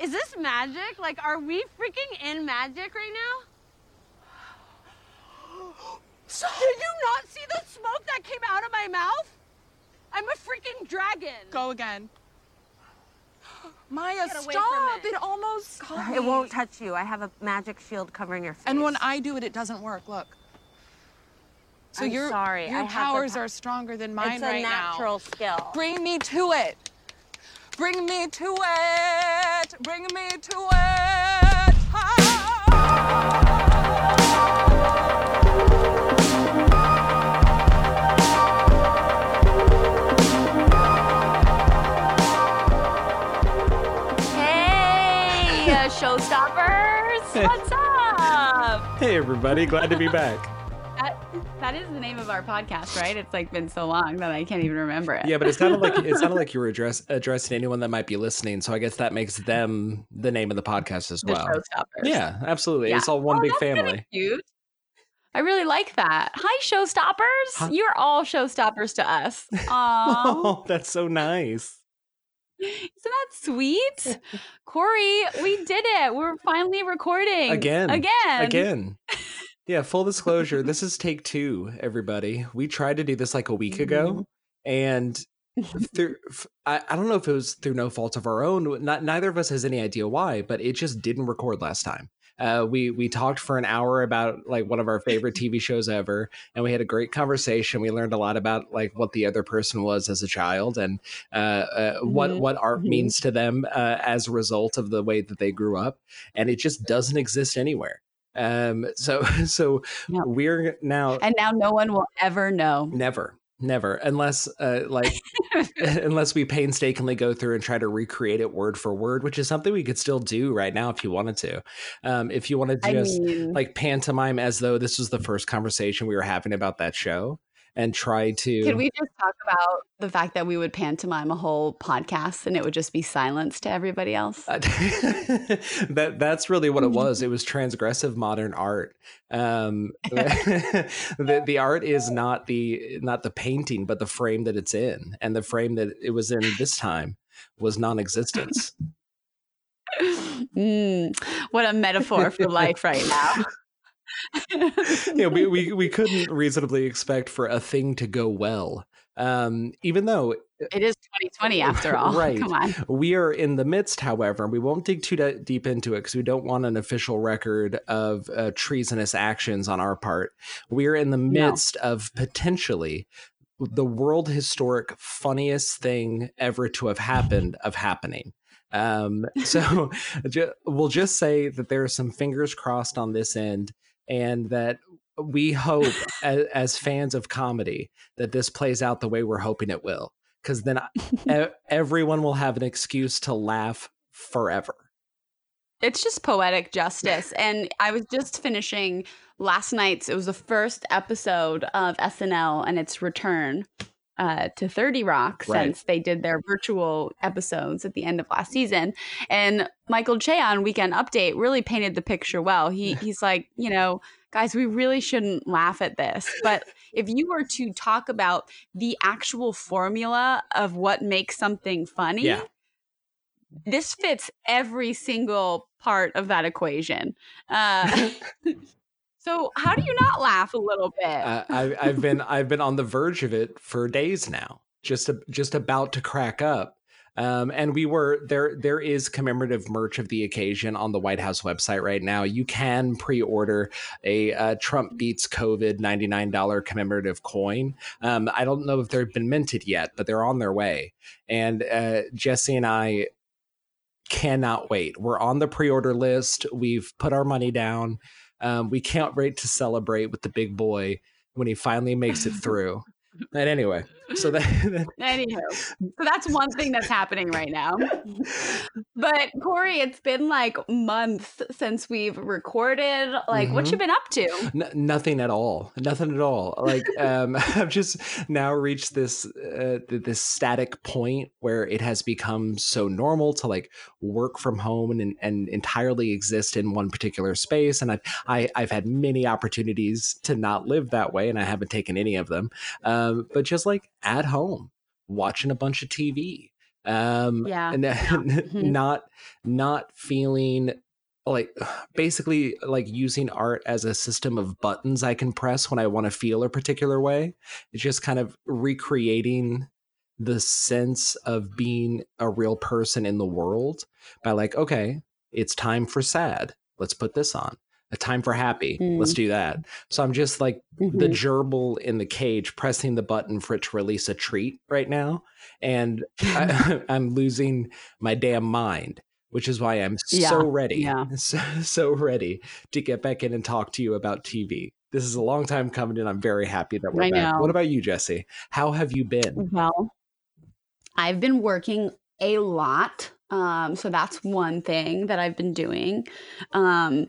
Is this magic? Like, are we freaking in magic right now? Did you not see the smoke that came out of my mouth? I'm a freaking dragon. Go again. Maya, stop! It. it. almost got It me. won't touch you. I have a magic shield covering your face. And when I do it, it doesn't work. Look. So I'm your sorry, I your have the powers pa- are stronger than mine right now. it's a right natural now. skill. Bring me to it. Bring me to it. Bring me to it. Hey, uh, showstoppers! What's up? Hey, everybody. Glad to be back. That, is the name of our podcast, right? It's like been so long that I can't even remember it. Yeah, but it sounded like it sounded like you were address, addressing anyone that might be listening. So I guess that makes them the name of the podcast as the well. Yeah, absolutely. Yeah. It's all one Oh, big that's family. Cute. I really like that. Hi, showstoppers! Hi. You're all showstoppers to us. Oh, that's so nice. isn't that sweet, Corey? We did it. We're finally recording Again. Again. Again. Yeah, full disclosure. This is take two, everybody. We tried to do this like a week ago, and through I, I don't know if it was through no fault of our own. Not neither of us has any idea why, but it just didn't record last time. Uh, we we talked for an hour about like one of our favorite TV shows ever, and we had a great conversation. We learned a lot about like what the other person was as a child, and uh, uh, what Mhm. what art Mhm. means to them uh, as a result of the way that they grew up, and it just doesn't exist anywhere. Um, so so No. we're now And now no one will ever know. never never unless uh, like unless we painstakingly go through and try to recreate it word for word which is something we could still do right now if you wanted to um if you want to I just mean, like pantomime as though this was the first conversation we were having about that show and try to Could we just talk about the fact that we would pantomime a whole podcast and it would just be silence to everybody else? Uh, that that's really what it was. It was transgressive modern art. Um, the the art is not the not the painting, but the frame that it's in, and the frame that it was in this time was non-existence. Mm, what a metaphor for life right now. You know, we, we we couldn't reasonably expect for a thing to go well. Um, even though It is 2020 after all. Right. Come on. We are in the midst, however, and we won't dig too de- deep into it because we don't want an official record of uh, treasonous actions on our part. We are in the midst of potentially the world historic funniest thing ever to have happened of happening. Um, so ju- we'll just say that there are some fingers crossed on this end, and that we hope, as, as fans of comedy, that this plays out the way we're hoping it will because then everyone will have an excuse to laugh forever. It's just poetic justice. And I was just finishing last night's, it was the first episode of SNL and its return uh, to 30 Rock Right. since they did their virtual episodes at the end of last season. And Michael Che on Weekend Update really painted the picture well. He He's like, you know, guys, we really shouldn't laugh at this. But if you were to talk about the actual formula of what makes something funny, Yeah. this fits every single part of that equation. Uh, so how do you not laugh a little bit? Uh, I, I've been I've been on the verge of it for days now, just just about to crack up. Um, and we were there. There is commemorative merch of the occasion on the White House website right now. You can pre-order a uh, Trump beats COVID ninety nine dollar commemorative coin. Um, I don't know if they've been minted yet, but they're on their way. And uh, Jesse and I cannot wait. We're on the pre-order list. We've put our money down. Um, we can't wait to celebrate with the big boy when he finally makes it through. And anyway, so that, Anywho, so that's one thing that's happening right now. But Corey, it's been like months since we've recorded. Like, what you Mhm. been up to? N- nothing at all nothing at all like um i've just now reached this uh, this static point where it has become so normal to like work from home and and entirely exist in one particular space and i've I, i've had many opportunities to not live that way and i haven't taken any of them um but just like at home watching a bunch of tv Um, Yeah. and Mhm. not not feeling like basically like using art as a system of buttons I can press when I want to feel a particular way. It's just kind of recreating the sense of being a real person in the world by like, okay, it's time for sad. Let's put this on. A time for happy. Let's Mm. do that. So I'm just like the Mhm. gerbil in the cage pressing the button for it to release a treat right now. And I, I'm losing my damn mind, which is why I'm Yeah, so ready, yeah. so, so ready to get back in and talk to you about TV. This is a long time coming, and I'm very happy that we're I back. know. What about you, Jesse? How have you been? Well, I've been working a lot. Um, so that's one thing that I've been doing. Um,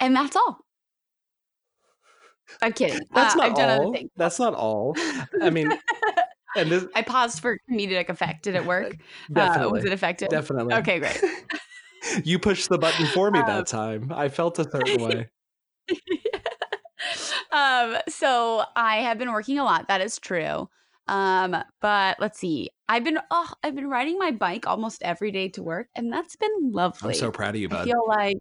and that's all. I'm kidding. That's Uh, not I've all. That's not all. I mean, and this, I paused for comedic effect. Did it work? Uh, definitely, was it effective? definitely. Okay, great. You pushed the button for me Um, that time. I felt a certain way. um, so I have been working a lot. That is true. Um, but let's see. I've been oh, I've been riding my bike almost every day to work, and that's been lovely. I'm so proud of you, I feel like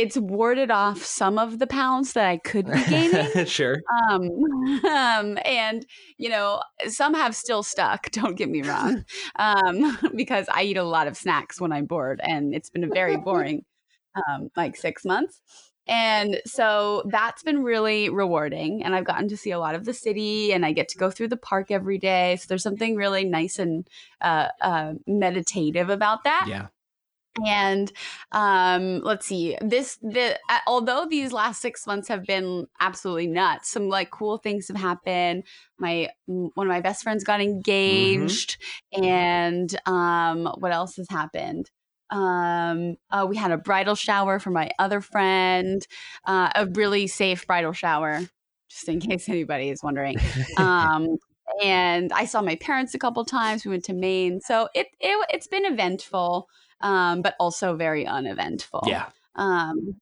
it's warded off some of the pounds that I could be gaining. sure. um, um, and you know, some have still stuck. Don't get me wrong, um, because I eat a lot of snacks when I'm bored, and it's been a very boring, um, like six months. And so that's been really rewarding. And I've gotten to see a lot of the city and I get to go through the park every day. So there's something really nice and uh, uh, meditative about that Yeah. And um let's see this the uh, although these last six months have been absolutely nuts some like cool things have happened. My one of my best friends got engaged and um what else has happened? Um uh, we had a bridal shower for my other friend uh, a really safe bridal shower just in case anybody is wondering. Um and I saw my parents a couple times. We went to Maine, so it, it it's been eventful, um, but also very uneventful. yeah. um,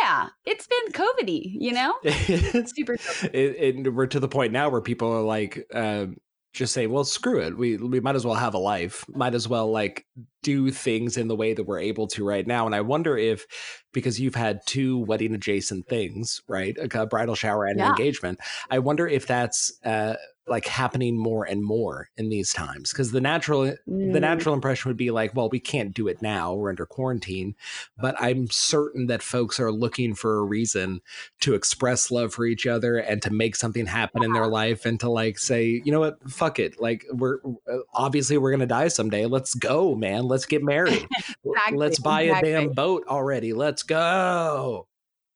yeah, it's been COVIDy, you know, It's- super. it, it, we're to the point now where people are like, um, just say, well, screw it. We we might as well have a life. Might as well like do things in the way that we're able to right now. And I wonder if because you've had two wedding adjacent things, right, a, a bridal shower and an engagement. I wonder if that's uh, like happening more and more in these times because the natural the Mm, natural impression would be like, well, we can't do it now. We're under quarantine. But I'm certain that folks are looking for a reason to express love for each other and to make something happen in their life and to like say, you know what, fuck it. Like, we're uh, obviously we're going to die someday. Let's go, man. Let's get married. Exactly, Let's buy exactly. a damn boat already. Let's go.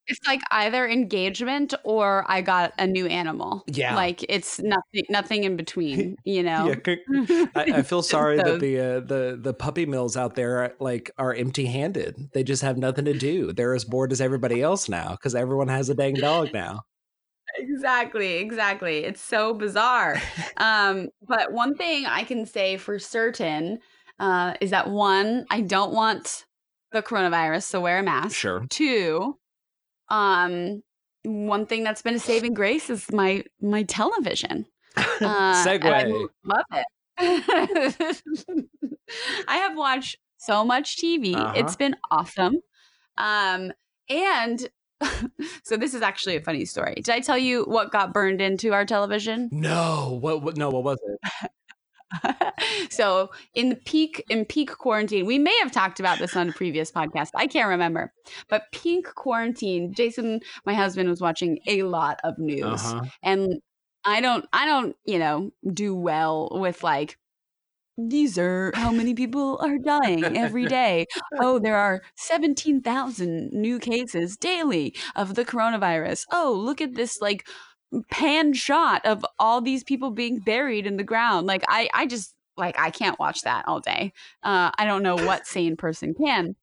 It's like either engagement or I got a new animal. Yeah. like it's nothing, nothing in between. You know. Yeah, I, I feel sorry that the uh, the the puppy mills out there are, like are empty handed. They just have nothing to do. They're as bored as everybody else now because everyone has a dang dog now. exactly exactly it's so bizarre um but one thing i can say for certain uh is that one i don't want the coronavirus so wear a mask Sure. two um one thing that's been a saving grace is my my television uh, and I love it i have watched so much tv Uh-huh. it's been awesome um and so this is actually a funny story. Did I tell you what got burned into our television? No, what, what? No, what was it? so in the peak in peak quarantine, we may have talked about this on a previous podcast. I can't remember, but peak quarantine. Jason, my husband, was watching a lot of news, Uh-huh. and I don't, I don't, you know, do well with like. These are how many people are dying every day. Oh, there are 17,000 new cases daily of the coronavirus. Oh, look at this like pan shot of all these people being buried in the ground. Like I I just like I can't watch that all day. Uh I don't know what sane person can.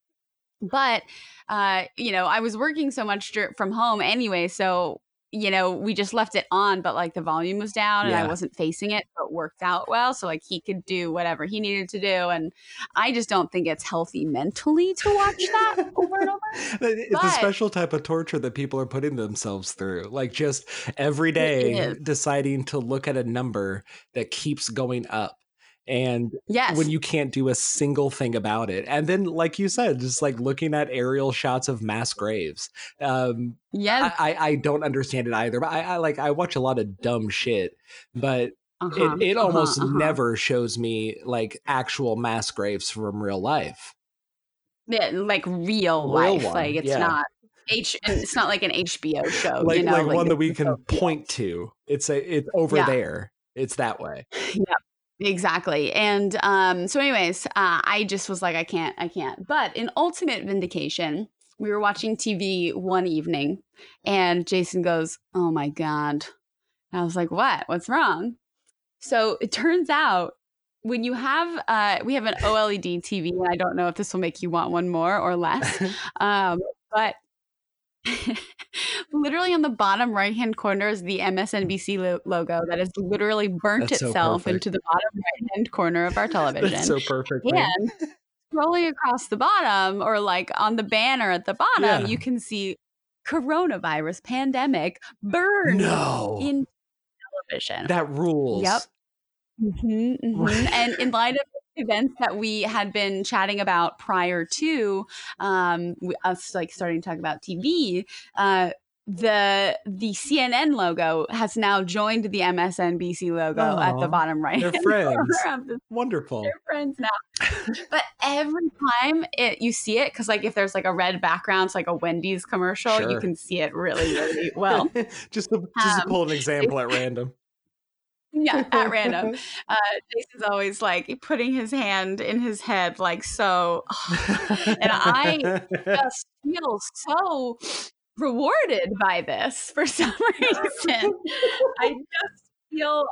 But uh you know, I was working so much from home anyway, so you know, we just left it on, but like the volume was down and I wasn't facing it, but it worked out well. So like he could do whatever he needed to do. And I just don't think it's healthy mentally to watch that over and over. It's a special type of torture that people are putting themselves through. Like just every day deciding to look at a number that keeps going up And Yes. when you can't do a single thing about it. And then, like you said, just like looking at aerial shots of mass graves. Um, yes. I, I, I don't understand it either. But I, I like I watch a lot of dumb shit, but uh-huh, it, it uh-huh, almost uh-huh. never shows me like actual mass graves from real life. Yeah, like real, Real life. one, like it's yeah. not H. It's not like an HBO show. like you know, like, one that we can point to. It's a it's over Yeah. there. It's that way. Exactly. And um, so, anyways, uh, I just was like, I can't, I can't. But in ultimate vindication, we were watching TV one evening, and Jason goes, "Oh my god!" And I was like, "What? What's wrong?" So it turns out when you have, uh, we have an OLED TV, and I don't know if this will make you want one more or less, um, but. literally on the bottom right hand corner is the MSNBC lo- logo that has literally burnt That's itself perfect. into the bottom right hand corner of our television. That's so perfect. and scrolling across the bottom or like on the banner at the bottom, Yeah. you can see coronavirus pandemic burn No, in television. that rules. Yep. Mhm, mhm. and in light of events that we had been chatting about prior to um, us like starting to talk about TV, uh, the the CNN logo has now joined the MSNBC logo at the bottom right. they're friends. Wonderful. They're friends now. but every time it you see it, because like if there's like a red background, it's like a Wendy's commercial, you can see it really, really well. just to, just to Um, pull an example at random. Yeah, at random. Uh, Jason's always like putting his hand in his head, like so. and I just feel so rewarded by this for some reason. I just feel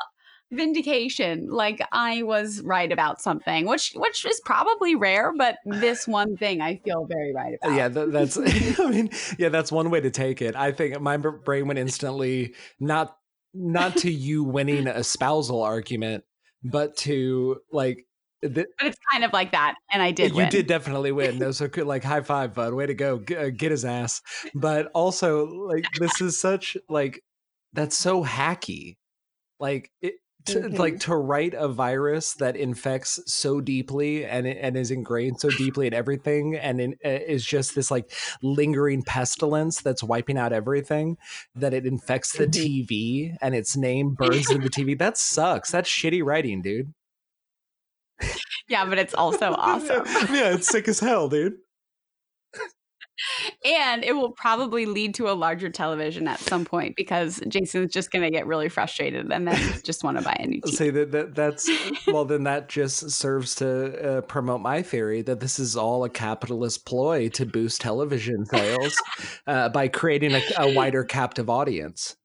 vindication like i was right about something which which is probably rare but this one thing i feel very right about yeah, that, that's. I mean, yeah, that's one way to take it. I think my brain went instantly not not to you winning a spousal argument, but to like. The, but it's kind of like that and i did you win. did definitely win. No, so good, like high five, bud. Way to go. G- uh, get his ass. But also, like, this is such like that's so hacky. Like it. To, Mhm. Like to write a virus that infects so deeply and and is ingrained so deeply in everything, and in, uh, is just this like lingering pestilence that's wiping out everything. That it infects the Mhm. TV and its name burns in the TV. That sucks. That's shitty writing, dude. yeah but it's also awesome yeah, it's sick as hell, dude. And it will probably lead to a larger television at some point because jason's just going to get really frustrated and then just want to buy a new TV. say that, that that's well then that just serves to uh, promote my theory that this is all a capitalist ploy to boost television sales uh, by creating a, a wider captive audience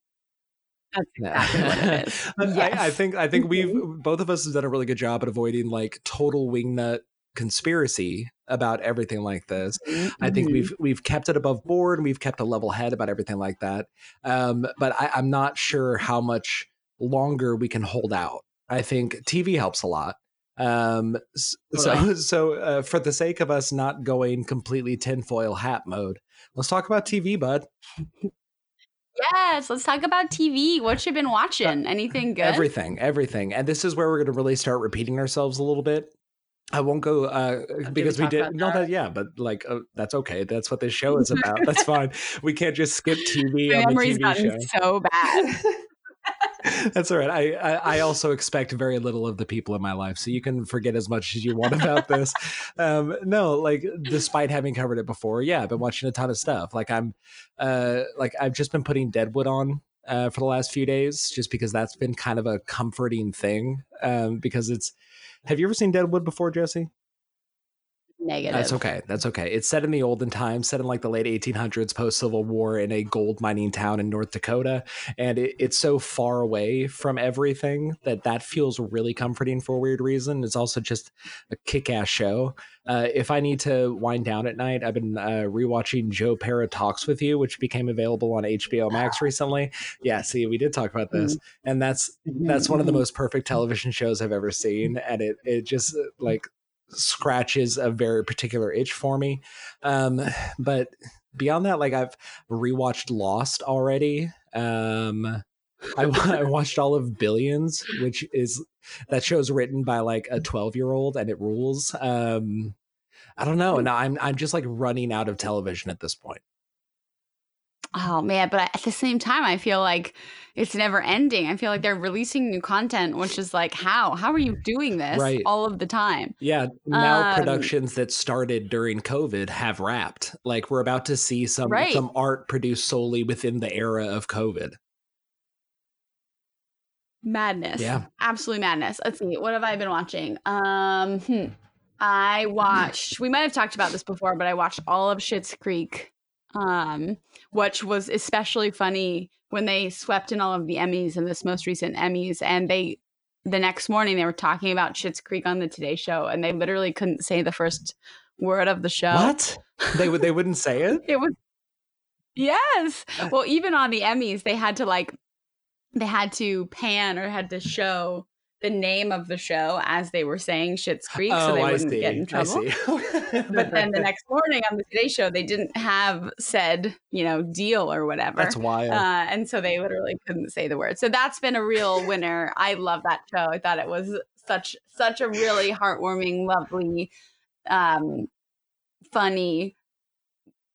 That's exactly what it is. I- I, Mm-hmm. think I think we've both of us have done a really good job at avoiding like total wingnut conspiracy about everything like this. I think Mhm. we've we've kept it above board and we've kept a level head about everything like that. Um, but I, I'm not sure how much longer we can hold out. I think TV helps a lot. Um, so so uh, for the sake of us not going completely tinfoil hat mode, let's talk about TV, bud. yes let's talk about tv what you've been watching anything good Everything, everything. And this is where we're going to really start repeating ourselves a little bit. I won't go uh, because we did about no that? that yeah, but like uh, that's okay. That's what this show is about. that's fine. We can't just skip TV my the memory's gotten so bad That's all right. I, I I also expect very little of the people in my life, so you can forget as much as you want about this. Um, no, like despite having covered it before, yeah, I've been watching a ton of stuff. Like I'm, uh, like I've just been putting Deadwood on uh, for the last few days, just because that's been kind of a comforting thing. Um, because it's. Have you ever seen Deadwood before, Jesse? Negative That's okay. That's okay. It's set in the olden times, set in like the late 1800s, post Civil War, in a gold mining town in North Dakota, and it, it's so far away from everything that that feels really comforting for a weird reason. It's also just a kick-ass show. Uh, if I need to wind down at night, I've been uh, rewatching Joe Pera Talks with You, which became available on HBO Max recently. Yeah, see, we did talk about this, and that's that's one of the most perfect television shows I've ever seen, and it it just uh, like scratches a very particular itch for me. Um, but beyond that, like I've rewatched Lost already. Um, I, I watched all of Billions, which is that show's written by like a 12 year old and it rules. Um, I don't know. Now I'm I'm just like running out of television at this point. Oh man, but at the same time, I feel like it's never ending. I feel like they're releasing new content, which is like, how? How are you doing this Right. all of the time? Yeah, now Um, productions that started during COVID have wrapped. Like we're about to see some Right. some art produced solely within the era of COVID. Madness. Yeah. Absolutely madness. Let's see. What have I been watching? Um, hmm. I watched, we might have talked about this before, but I watched all of Schitt's Creek, um, which was especially funny when they swept in all of the Emmys in this most recent Emmys. And they, the next morning, they were talking about Schitt's Creek on the Today Show, and they literally couldn't say the first word of the show. What? They would they wouldn't say it? It was yes. Well, even on the Emmys, they had to like they had to pan or had to show the name of the show as they were saying Schitt's Creek, so they Oh, I wouldn't see. get in trouble. But then the next morning on the Today Show, they didn't have said you know deal or whatever. That's wild. Uh, and so they literally couldn't say the word. So that's been a real winner. I love that show. I thought it was such such a really heartwarming, lovely, um, funny.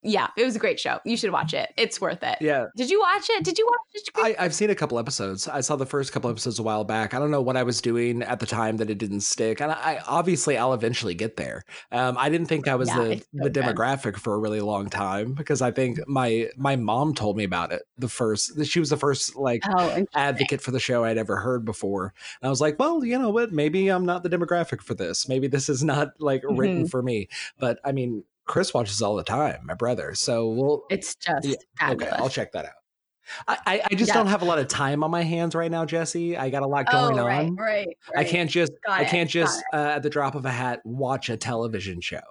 Yeah, it was a great show. You should watch it. It's worth it. yeah. Did you watch it? Did you watch it? I, I've seen a couple episodes. I saw the first couple episodes a while back. I don't know what I was doing at the time that it didn't stick, and I obviously I'll eventually get there. Um, I didn't think I was Yeah, the so the demographic for a really long time because I think my my mom told me about it. The first she was the first like Oh, advocate for the show I'd ever heard before. And I was like, well, you know what? Maybe I'm not the demographic for this. Maybe this is not like written Mm-hmm. for me. But I mean, Chris watches all the time, my brother. So we'll it's just yeah, okay. I'll check that out. I, I, I just Yeah. don't have a lot of time on my hands right now, Jesse. I got a lot Oh, going right, on. right, I can't just Got I can't got just uh, at the drop of a hat watch a television show.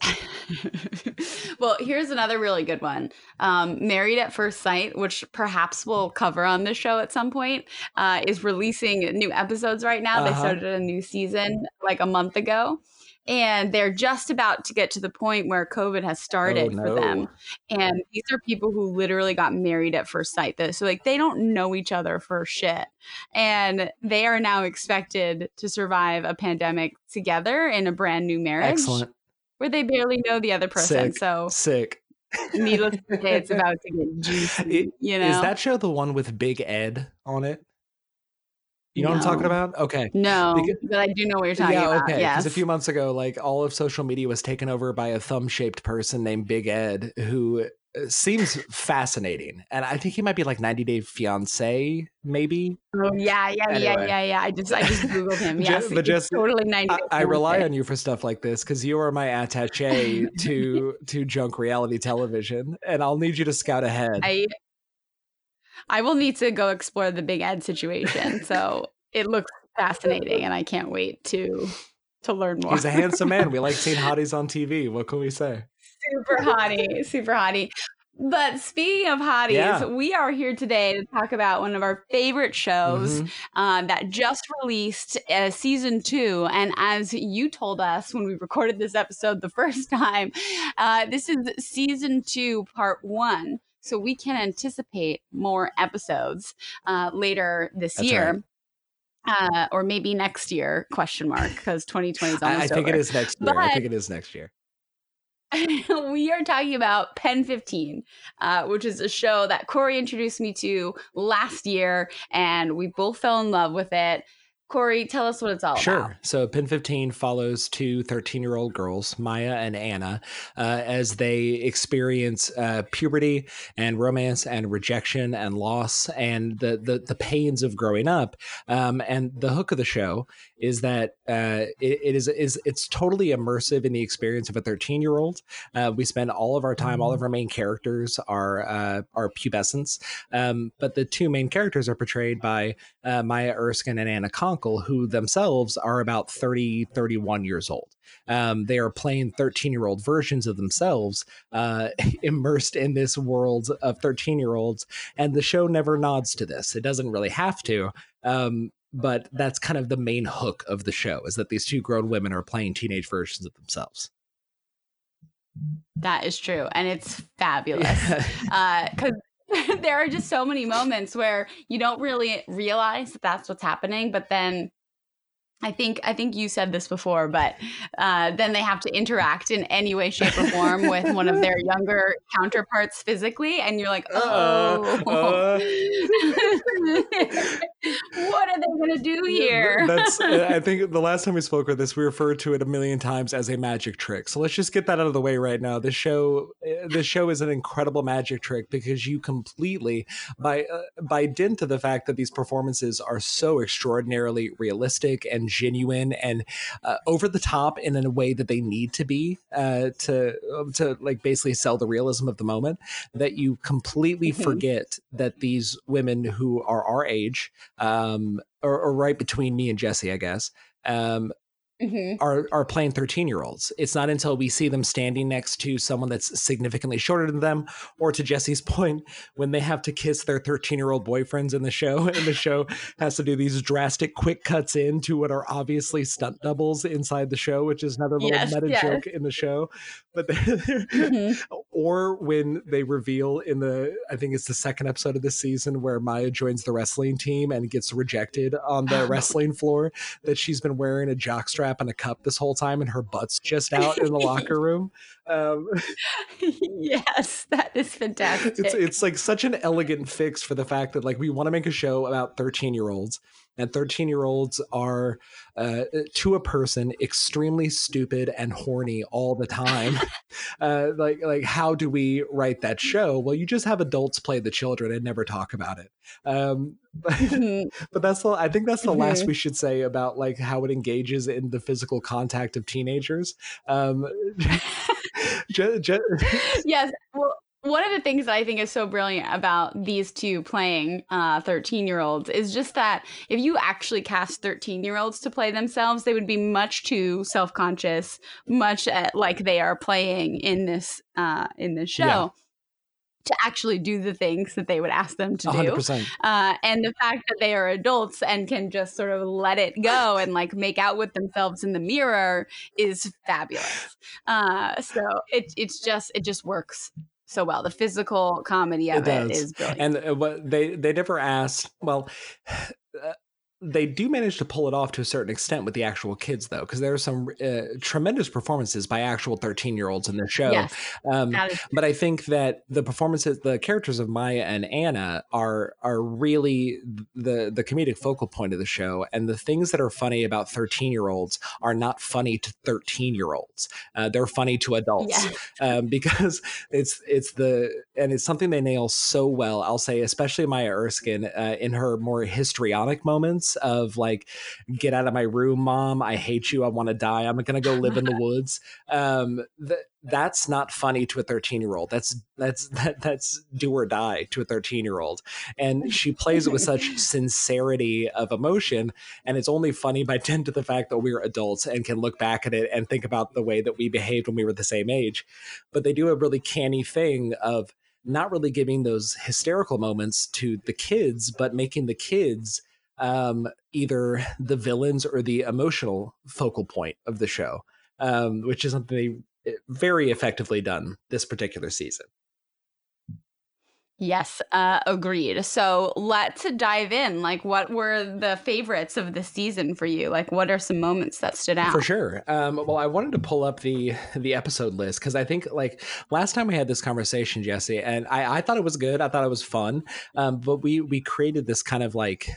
well, here's another really good one. Um, Married at First Sight, which perhaps we'll cover on this show at some point, uh, is releasing new episodes right now. They Uh-huh. started a new season like a month ago. And they're just about to get to the point where COVID has started oh, for them. And these are people who literally got married at first sight. So, like, they don't know each other for shit. And they are now expected to survive a pandemic together in a brand new marriage Excellent. where they barely know the other person. Sick. So, Sick. needless to say, it's about to get juicy. It- you know? Is that show the one with Big Ed on it? You know what I'm talking about? Okay. no, Because- but I do know what you're talking about. yeah, about. okay. Yes. Because a few months ago, like all of social media was taken over by a thumb-shaped person named Big Ed, who uh, seems fascinating, and I think he might be like 90 Day Fiance, maybe. oh, yeah, yeah, yeah, Anyway. yeah, yeah. I just, I just googled him. Je- Yes, but just- totally ninety. I, I rely on you for stuff like this because you are my attaché to to junk reality television, and I'll need you to scout ahead. I, I will need to go explore the Big Ed situation. So it looks fascinating, and I can't wait to to learn more. He's a handsome man. We like seeing hotties on TV. What can we say? super hottie, super hottie. But speaking of hotties, Yeah. we are here today to talk about one of our favorite shows Mhm. um, that just released uh, season two. And as you told us when we recorded this episode the first time, uh, this is season two, part one. So we can anticipate more episodes uh, later this That's year. right. Uh, or maybe next year? Question mark because 2020 is almost I, I think over it is next year. I think it is next year. we are talking about Pen 15, uh, which is a show that Corey introduced me to last year, and we both fell in love with it. Corey, tell us what it's all Sure. about. Sure. So Pen15 follows two 13 year old girls, Maya and Anna, uh, as they experience uh, puberty and romance and rejection and loss and the, the, the pains of growing up. Um, and the hook of the show is that uh, it, it is, is it's totally immersive in the experience of a 13 year old. Uh, we spend all of our time, all of our main characters are, uh, are pubescents. Um, but the two main characters are portrayed by uh, Maya Erskine and Anna Konkle, who themselves are about 30, 31 years old. Um, they are playing 13 year old versions of themselves, uh, immersed in this world of 13 year olds. And the show never nods to this. It doesn't really have to. Um, but that's kind of the main hook of the show is that these two grown women are playing teenage versions of themselves. That is true, and it's fabulous. Yeah. Because there are just so many moments where you don't really realize that that's what's happening, but then I think I think you said this before, but uh, then they have to interact in any way, shape, or form with one of their younger counterparts physically, and you're like, oh, Uh, uh. what are they gonna do here? That's. I think the last time we spoke with this, we referred to it a million times as a magic trick. So let's just get that out of the way right now. This show, uh, this show is an incredible magic trick because you completely, by uh, by dint of the fact that these performances are so extraordinarily realistic and genuine and uh, over the top in a way that they need to be uh, to to like basically sell the realism of the moment, that you completely Mhm. forget that these women who are our age um, or, or right between me and Jesse, I guess, um, Mhm. are are playing 13 year olds. It's not until we see them standing next to someone that's significantly shorter than them, or to Jesse's point, when they have to kiss their 13 year old boyfriends in the show, and the show has to do these drastic quick cuts into what are obviously stunt doubles inside the show, which is another little Yes, meta yes. joke in the show. But Mhm. or when they reveal in the I think it's the second episode of this season where Maya joins the wrestling team and gets rejected on the wrestling floor that she's been wearing a jockstrap and a cup this whole time and her butt's just out in the locker room. Um, yes, that is fantastic. it's it's like such an elegant fix for the fact that like we want to make a show about 13 year olds and 13 year olds are uh, to a person extremely stupid and horny all the time uh, like like how do we write that show well you just have adults play the children and never talk about it um, Mhm. but that's the i think that's the last Mhm. we should say about like how it engages in the physical contact of teenagers um, ju- ju- yes. Well, one of the things that I think is so brilliant about these two playing 13 year olds is just that if you actually cast 13 year olds to play themselves, they would be much too self conscious, much uh, like they are playing in this uh, in this show. Yeah. To actually do the things that they would ask them to do. 100% Uh, and the fact that they are adults and can just sort of let it go and like make out with themselves in the mirror is fabulous. Uh, so it it's just it just works so well. The physical comedy of It it is brilliant. and uh, what they they never asked well uh, they do manage to pull it off to a certain extent with the actual kids though because there are some uh, tremendous performances by actual 13 year olds in the show yes, um, but I think that the performances, the characters of Maya and Anna are are really the the comedic focal point of the show, and the things that are funny about thirteen year olds are not funny to thirteen year olds. Uh, they're funny to adults yes. um, because it's it's the and it's something they nail so well. I'll say, especially Maya Erskine uh, in her more histrionic moments of like, "Get out of my room, mom! I hate you! I want to die! I'm gonna go live in the woods." Um, th- that's not funny to a 13 year old. That's that's that, that's do or die to a 13 year old, and she plays it with such sincerity of emotion and it's only funny by dint of the fact that we're adults and can look back at it and think about the way that we behaved when we were the same age but they do a really canny thing of not really giving those hysterical moments to the kids but making the kids um, either the villains or the emotional focal point of the show um, which is something they eh, very effectively done this particular season Yes, uh, agreed. So let's dive in. Like, what were the favorites of the season for you? Like, what are some moments that stood out? For sure. Um, well, I wanted to pull up the the episode list because I think like last time we had this conversation, Jesse, and I, I thought it was good. I thought it was fun. Um, but we we created this kind of like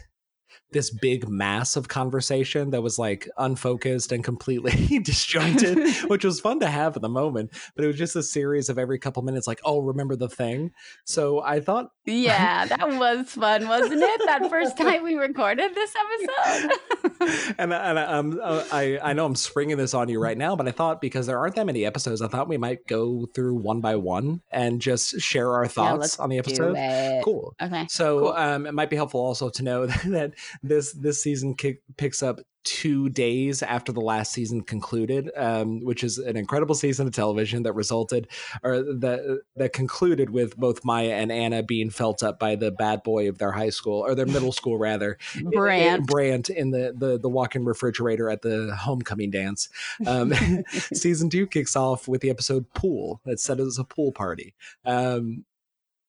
this big mass of conversation that was like unfocused and completely disjointed, which was fun to have at the moment. But it was just a series of every couple minutes, like, oh, remember the thing. So I thought Yeah, that was fun, wasn't it? That first time we recorded this episode. and and um, uh, I I know I'm springing this on you right now, but I thought because there aren't that many episodes, I thought we might go through one by one and just share our thoughts let's on the episode. Cool. Okay. So Cool. um, it might be helpful also to know that this this season kick, picks up two days after the last season concluded, um, which is an incredible season of television that resulted or that that concluded with both Maya and Anna being felt up by the bad boy of their high school or their middle school rather, Brant. Brant in the the the walk-in refrigerator at the homecoming dance. Um, season two kicks off with the episode "Pool." That's set as a pool party. Um,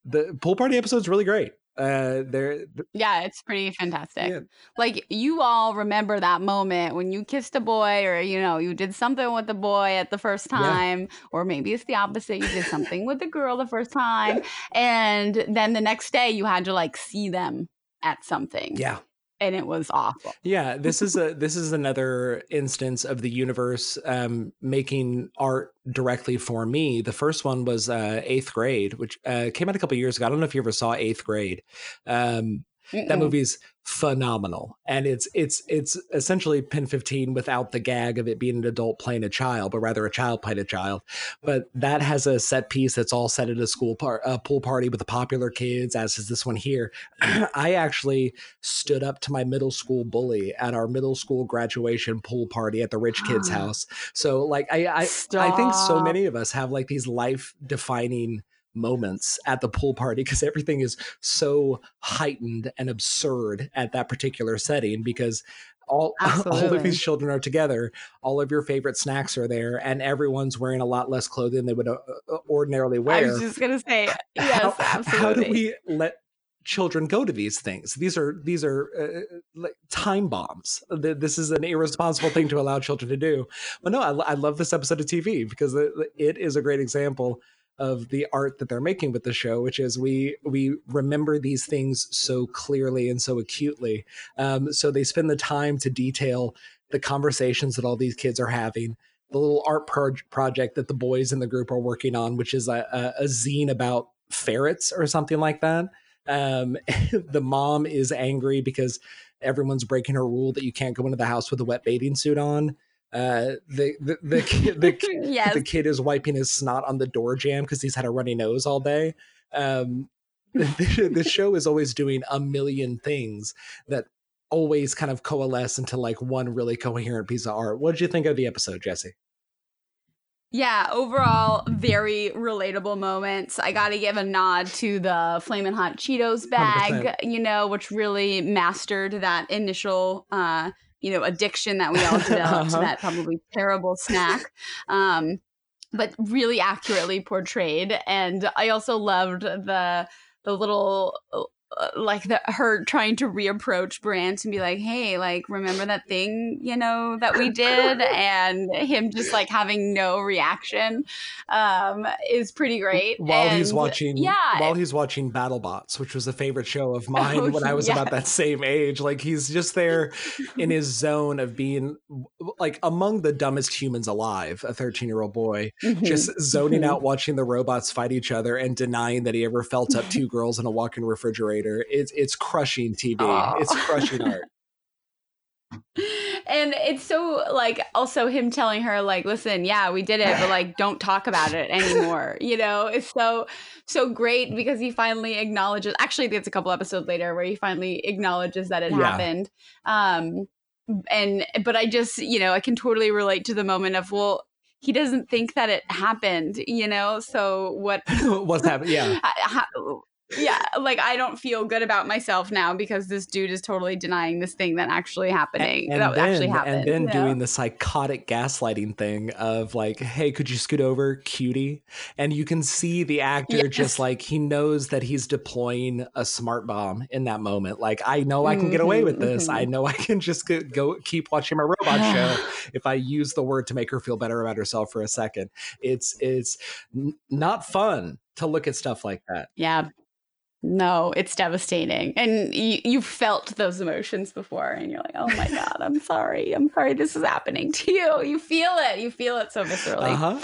the pool party episode is really great. Uh, there, Yeah, it's pretty fantastic. Yeah. Like you all remember that moment when you kissed a boy or you know, you did something with the boy at the first Yeah. time or maybe it's the opposite, you did something with the girl the first time and then the next day you had to like see them at something yeah, and it was awful. yeah. This is a this is another instance of the universe um, making art directly for me. The first one was uh, eighth grade, which uh, came out a couple years ago. I don't know if you ever saw eighth grade. Um, that Mm-mm. movie's phenomenal. And it's it's it's essentially Pen15 without the gag of it being an adult playing a child but rather a child playing a child. But that has a set piece that's all set at a school par- a pool party with the popular kids as is this one here. I actually stood up to my middle school bully at our middle school graduation pool party at the rich kids house. So like i i, I think so many of us have like these life defining moments at the pool party because everything is so heightened and absurd at that particular setting because all, all of these children are together all of your favorite snacks are there and everyone's wearing a lot less clothing than they would uh, uh, ordinarily wear I was just gonna say yes, how, absolutely. how do we let children go to these things? These are these are uh, like time bombs this is an irresponsible thing to allow children to do. But no i, I love this episode of tv because it, it is a great example of the art that they're making with the show which is we we remember these things so clearly and so acutely. Um, so they spend the time to detail the conversations that all these kids are having the little art pro- project that the boys in the group are working on which is a, a, a zine about ferrets or something like that. Um, the mom is angry because everyone's breaking her rule that you can't go into the house with a wet bathing suit on uh, the the the, kid, the, kid- yes. the kid is wiping his snot on the door jam because he's had a runny nose all day. Um, the, the show is always doing a million things that always kind of coalesce into like one really coherent piece of art. What did you think of the episode, Jesse? Yeah, overall, very relatable moments. I got to give a nod to the Flamin' Hot Cheetos bag, 100%. you know, which really mastered that initial, uh, you know, addiction that we all developed to Uh-huh. that probably terrible snack. Um, but really accurately portrayed, and I also loved the the little. Uh, like the her trying to reapproach Brant and be like, "Hey, like remember that thing, you know, that we did?" and him just like having no reaction um is pretty great. While he's watching, yeah, while he's watching BattleBots, which was a favorite show of mine Oh, when I was about that same age. Like he's just there in his zone of being like among the dumbest humans alive, a 13 year old boy, mhm. just zoning Mhm. out watching the robots fight each other and denying that he ever felt up two girls in a walk-in refrigerator. It's it's crushing TV. Aw. It's crushing art. and it's so like also him telling her like listen yeah we did it but like don't talk about it anymore you know it's so so great because he finally acknowledges actually it's a couple episodes later where he finally acknowledges that it Yeah. happened um and but i just you know i can totally relate to the moment of well he doesn't think that it happened you know so what What's happening? Yeah. How- yeah, like I don't feel good about myself now because this dude is totally denying this thing that actually happening. and that then, actually happened. and then know? doing the psychotic gaslighting thing of like, hey, could you scoot over, cutie? And you can see the actor just like he knows that he's deploying a smart bomb in that moment. Like, I know I can get away with Mhm, this. I know I can just go, go keep watching my robot show if I use the word to make her feel better about herself for a second. It's it's n- not fun to look at stuff like that. Yeah. No, it's devastating. And you, you've felt those emotions before, and you're like, oh my God, I'm sorry. I'm sorry this is happening to you. You feel it. You feel it so viscerally. Uh-huh.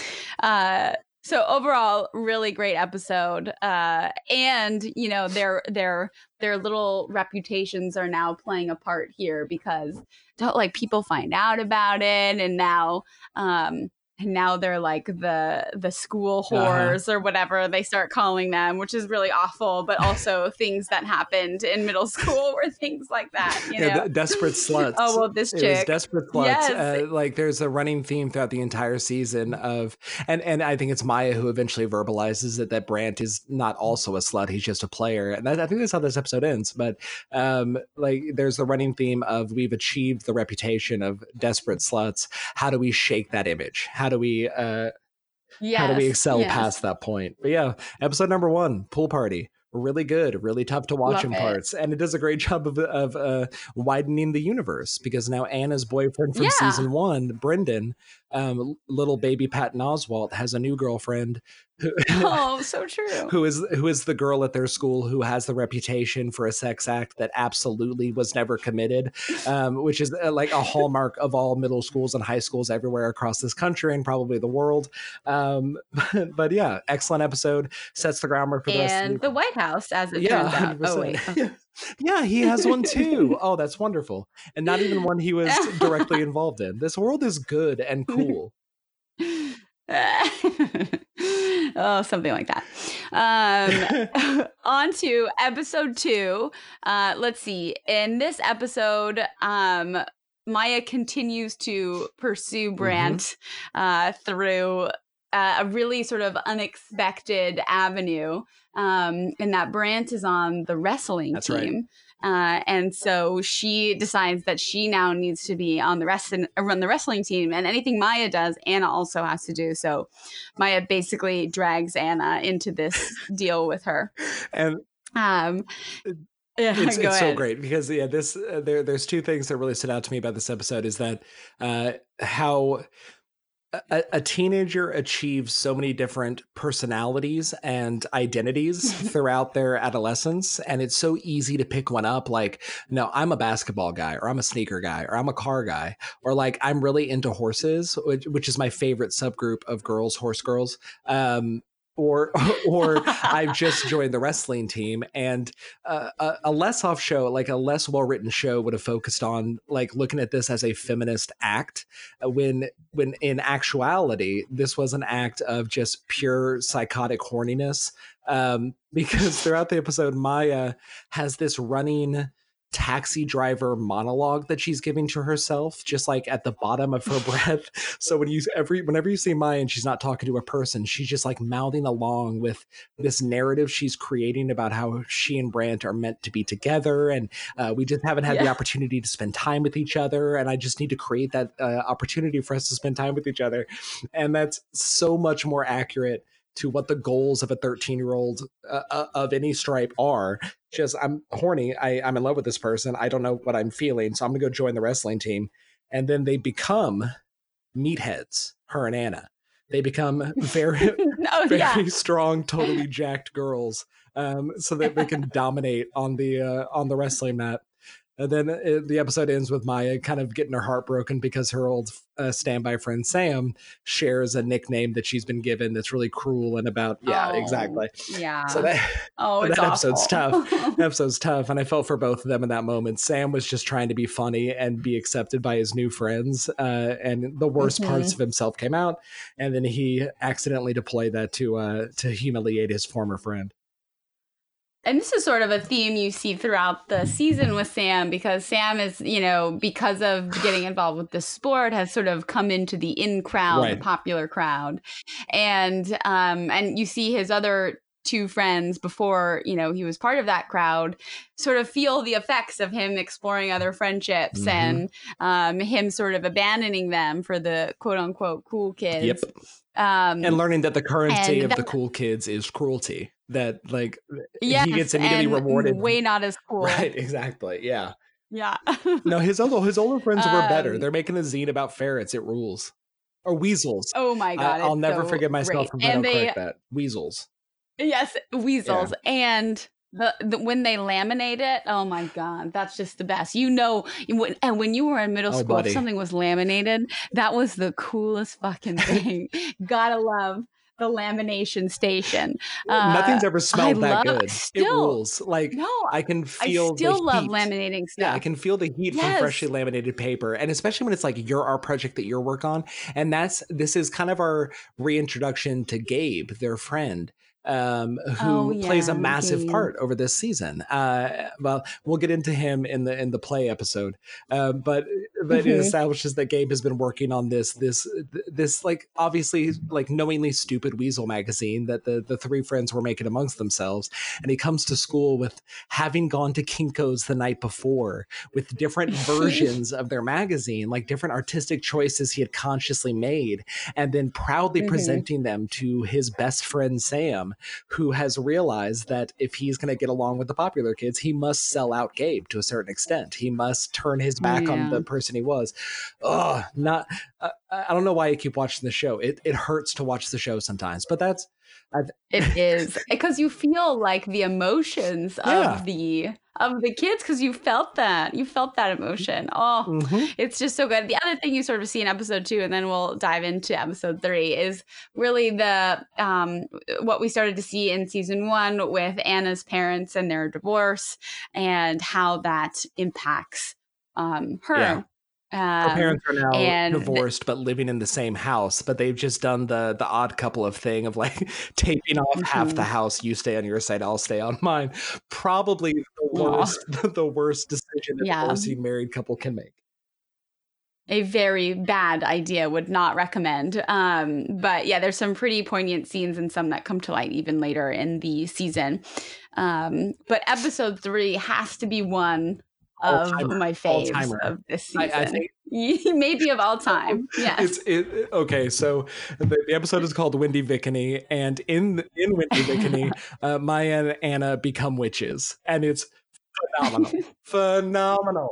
Uh, so overall, really great episode. Uh, and you know their their their little reputations are now playing a part here because like people find out about it, and now um, and now they're like the the school Uh-huh. whores or whatever they start calling them, which is really awful. But also things that happened in middle school were things like that. You know. Yeah, desperate sluts. Oh, well, this chick. desperate sluts. Yes. Uh, like there's a running theme throughout the entire season of, and and I think it's Maya who eventually verbalizes it that Brant is not also a slut; he's just a player, and that, I think that's how this episode ends. But um, like there's the running theme of we've achieved the reputation of desperate sluts. How do we shake that image? How do we uh, how do we excel yes. past that point? But yeah, episode number one, pool party. really good, really tough to watch Love in it. parts, and it does a great job of of uh, widening the universe because now Anna's boyfriend from Yeah. season one, Brendan, um, little baby Patton Oswalt, has a new girlfriend. Who, oh, so true. who is who is the girl at their school who has the reputation for a sex act that absolutely was never committed, um, which is uh, like a hallmark of all middle schools and high schools everywhere across this country and probably the world. Um, but, but yeah, excellent episode sets the groundwork for the rest of And the White House, as it yeah, turns out. Oh 100%. wait. yeah. Yeah, he has one too. Oh, that's wonderful. And not even one he was directly involved in. This world is good and cool. oh, something like that. Um, on to episode two. Uh, let's see. In this episode, um, Maya continues to pursue Mm-hmm. Uh, through uh, a really sort of unexpected avenue. Um, and that Brandt is on the wrestling That's right. team. Uh, and so she decides that she now needs to be on the rest run the wrestling team, and anything Maya does, Anna also has to do. So Maya basically drags Anna into this deal with her. And Um, yeah, it's, it's so great because yeah this uh, there there's two things that really stood out to me about this episode is that uh how a, a teenager achieves so many different personalities and identities throughout their adolescence and it's so easy to pick one up like no i'm a basketball guy or i'm a sneaker guy or i'm a car guy or like i'm really into horses which, which is my favorite subgroup of girls horse girls. Um or or I've just joined the wrestling team, and uh, a, a less off show, like a less well written show, would have focused on like looking at this as a feminist act. uh, When when in actuality, this was an act of just pure psychotic horniness. Um, because throughout the episode, Maya has this running taxi driver monologue that she's giving to herself just like at the bottom of her breath. So when you every whenever you see maya and she's not talking to a person she's just like mouthing along with this narrative she's creating about how she and Brandt are meant to be together. And uh, we just haven't had the opportunity to spend time with each other. And i just need to create that uh, opportunity for us to spend time with each other. And that's so much more accurate to what the goals of a 13 year old uh, uh, of any stripe are. Just i'm horny. I, i'm in love with this person. I don't know what i'm feeling so i'm gonna go join the wrestling team. And then they become meatheads her and anna. They become very oh very yeah, strong totally jacked girls um, so that they can dominate on the uh, on the wrestling mat and then it, the episode ends with Maya kind of getting her heart broken because her old uh, standby friend Sam shares a nickname that she's been given that's really cruel and about yeah Oh, exactly. yeah. So that oh, that it's episode's tough. that episode's tough, and I felt for both of them in that moment. Sam was just trying to be funny and be accepted by his new friends, uh, and the worst parts of himself came out, and then he accidentally deployed that to uh, to humiliate his former friend. And this is sort of a theme you see throughout the season with Sam because Sam is, you know, because of getting involved with the sport, has sort of come into the in crowd, Right. the popular crowd, and um, and you see his other two friends before you know he was part of that crowd sort of feel the effects of him exploring other friendships Mhm. and um, him sort of abandoning them for the quote unquote cool kids Yep, um, and learning that the currency of the cool kids is cruelty. That like yes, he gets immediately rewarded. way not as cool Right, exactly. Yeah. yeah No, his other his older friends were better. Um, They're making a zine about ferrets. It rules. Or weasels. Oh my god! I, will never so forgive myself great. if I don't And they, correct that. Weasels. yes, weasels, and the, the when they laminate it. Oh my god, that's just the best. You know, when- and when you were in middle Oh, school, buddy. if something was laminated, that was the coolest fucking thing. Gotta love the lamination station. Uh, Nothing's ever smelled that love- good. it rules. Like no, I can feel. I still the love heat. laminating Yeah, stuff. I can feel the heat from freshly laminated paper, and especially when it's like you're our project that you're work on, and that's this is kind of our reintroduction to Gabe, their friend, um, who Oh, plays a massive Gabe. part over this season. Uh, well, we'll get into him in the in the play episode, uh, but but it Mhm. establishes that Gabe has been working on this this this like obviously like knowingly stupid weasel magazine that the the three friends were making amongst themselves and he comes to school with having gone to Kinko's the night before with different versions of their magazine like different artistic choices he had consciously made and then proudly Mhm. presenting them to his best friend Sam who has realized that if he's going to get along with the popular kids he must sell out Gabe to a certain extent he must turn his back on the person he was oh not uh, i don't know why you keep watching the show it, it hurts to watch the show sometimes but that's It is because you feel like the emotions Yeah. of the of the kids because you felt that you felt that emotion. Oh, Mhm. it's just so good. The other thing you sort of see in episode two, and then we'll dive into episode three, is really the um, what we started to see in season one with Anna's parents and their divorce, and how that impacts um, her. Yeah. Her Um, parents are now and- divorced but living in the same house but they've just done the the odd couple of thing of like taping off half Mhm. the house you stay on your side i'll stay on mine. Probably the worst the worst decision a Yeah. divorcing married couple can make. A very bad idea would not recommend. Um but yeah there's some pretty poignant scenes and some that come to light even later in the season. Um but episode three has to be one of All-timer. my faves All-timer. of this I- season I think- maybe of all time yes It's it okay. So the, the episode is called Windy Vickany, and in in Windy Vickany, uh, Maya and Anna become witches, and it's phenomenal, phenomenal.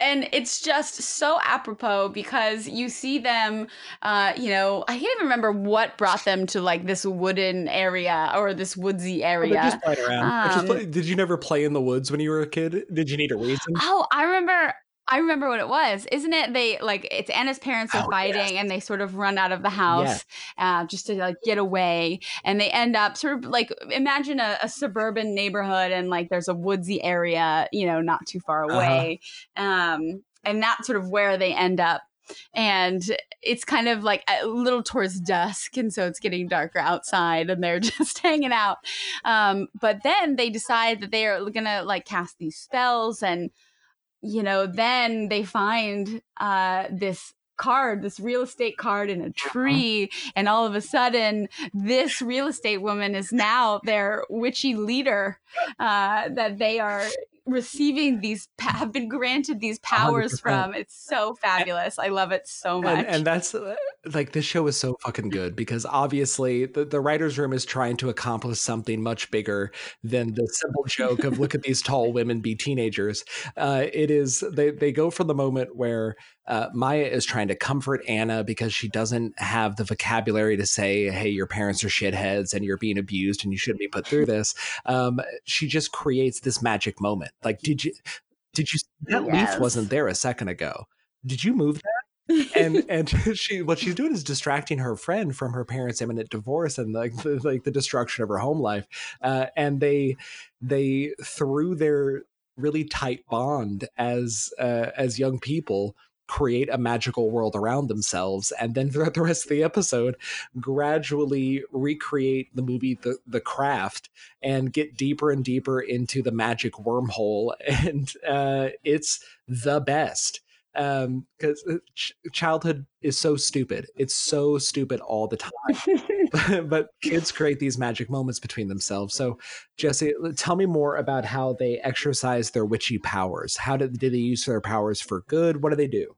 And it's just so apropos because you see them uh you know i can't even remember what brought them to like this wooden area or this woodsy They're area just playing around. They're just Um, play- did you never play in the woods when you were a kid? Did you need a reason? Oh, I remember. I remember what it was. Isn't it? They like it's Anna's parents are Oh, fighting, yes. and they sort of run out of the house Yes. uh, just to like get away, and they end up sort of like imagine a, a suburban neighborhood, and like there's a woodsy area, you know, not too far Uh-huh. away, um, and that's sort of where they end up. And it's kind of like a little towards dusk, and so it's getting darker outside, and they're just hanging out. Um, but then they decide that they are gonna like cast these spells, and you know, then they find uh, this card, this real estate card in a tree, and all of a sudden, this real estate woman is now their witchy leader. Uh, that they are receiving these have been granted these powers 100%. from. It's so fabulous. I love it so much. And, and that's uh, like this show is so fucking good because obviously the, the writer's room is trying to accomplish something much bigger than the simple joke of look at these tall women be teenagers. Uh, it is they they go for the moment where uh, Maya is trying to comfort Anna because she doesn't have the vocabulary to say, "Hey, your parents are shitheads and you're being abused and you shouldn't be put through this." Um, she just creates this magic moment. Like, did you did you that Yes. leaf wasn't there a second ago? Did you move that? and and she what she's doing is distracting her friend from her parents' imminent divorce and like the, like the destruction of her home life. Uh, and they they through their really tight bond as uh, as young people create a magical world around themselves and then throughout the rest of the episode gradually recreate the movie the, the craft and get deeper and deeper into the magic wormhole. And uh, it's the best. Um because ch- childhood is so stupid. It's so stupid all the time. But kids create these magic moments between themselves. So jesse tell me more about how they exercise their witchy powers. How did, do they use their powers for good? What do they do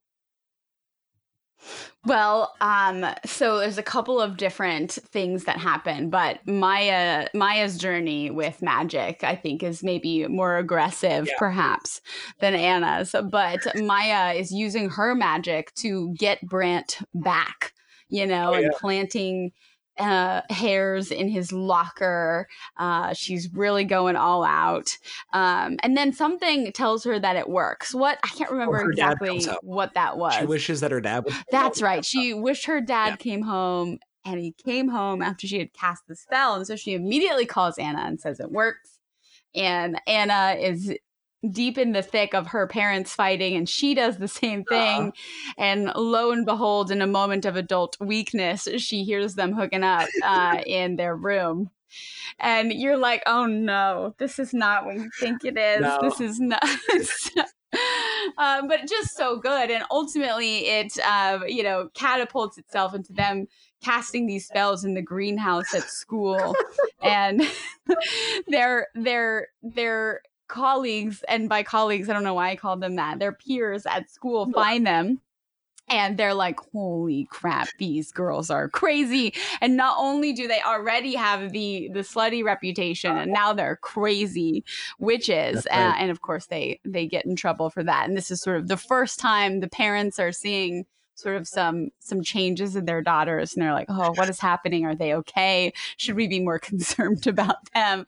Well, um, so there's a couple of different things that happen, but Maya Maya's journey with magic, I think, is maybe more aggressive, Yeah. perhaps, than Anna's. But Maya is using her magic to get Brandt back, you know, Oh, and planting uh hairs in his locker uh she's really going all out um and then something tells her that it works what i can't remember her dad exactly what that was she wishes that her dad would that's right. She wished her dad Yeah. came home and he came home after she had cast the spell. And so she immediately calls Anna and says it works. And Anna is deep in the thick of her parents fighting and she does the same thing. And lo and behold, in a moment of adult weakness, she hears them hooking up uh, in their room. And you're like, oh no, this is not what you think it is. No. This is not. um, but just so good. And ultimately, it uh, you know catapults itself into them casting these spells in the greenhouse at school, and their their their colleagues, and by colleagues, I don't know why I called them that. Their peers at school find them and they're like holy crap these girls are crazy and not only do they already have the the slutty reputation and now they're crazy witches Right. uh, and of course they they get in trouble for that and this is sort of the first time the parents are seeing sort of some some changes in their daughters and they're like oh what is happening are they okay should we be more concerned about them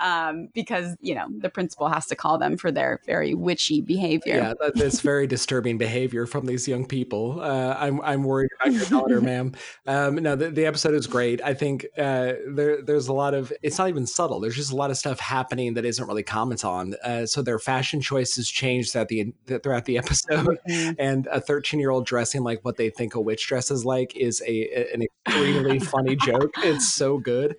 um, because you know the principal has to call them for their very witchy behavior Yeah, that, that's very disturbing behavior from these young people. Uh, I'm I'm worried about your daughter, ma'am. Um, no, the, the episode is great. I think uh, there there's a lot of it's not even subtle. There's just a lot of stuff happening that isn't really commented on. Uh, so their fashion choices change throughout the throughout the episode, Mhm. and a 13 year old dressing like what they think a witch dress is like is a an extremely funny joke. It's so good.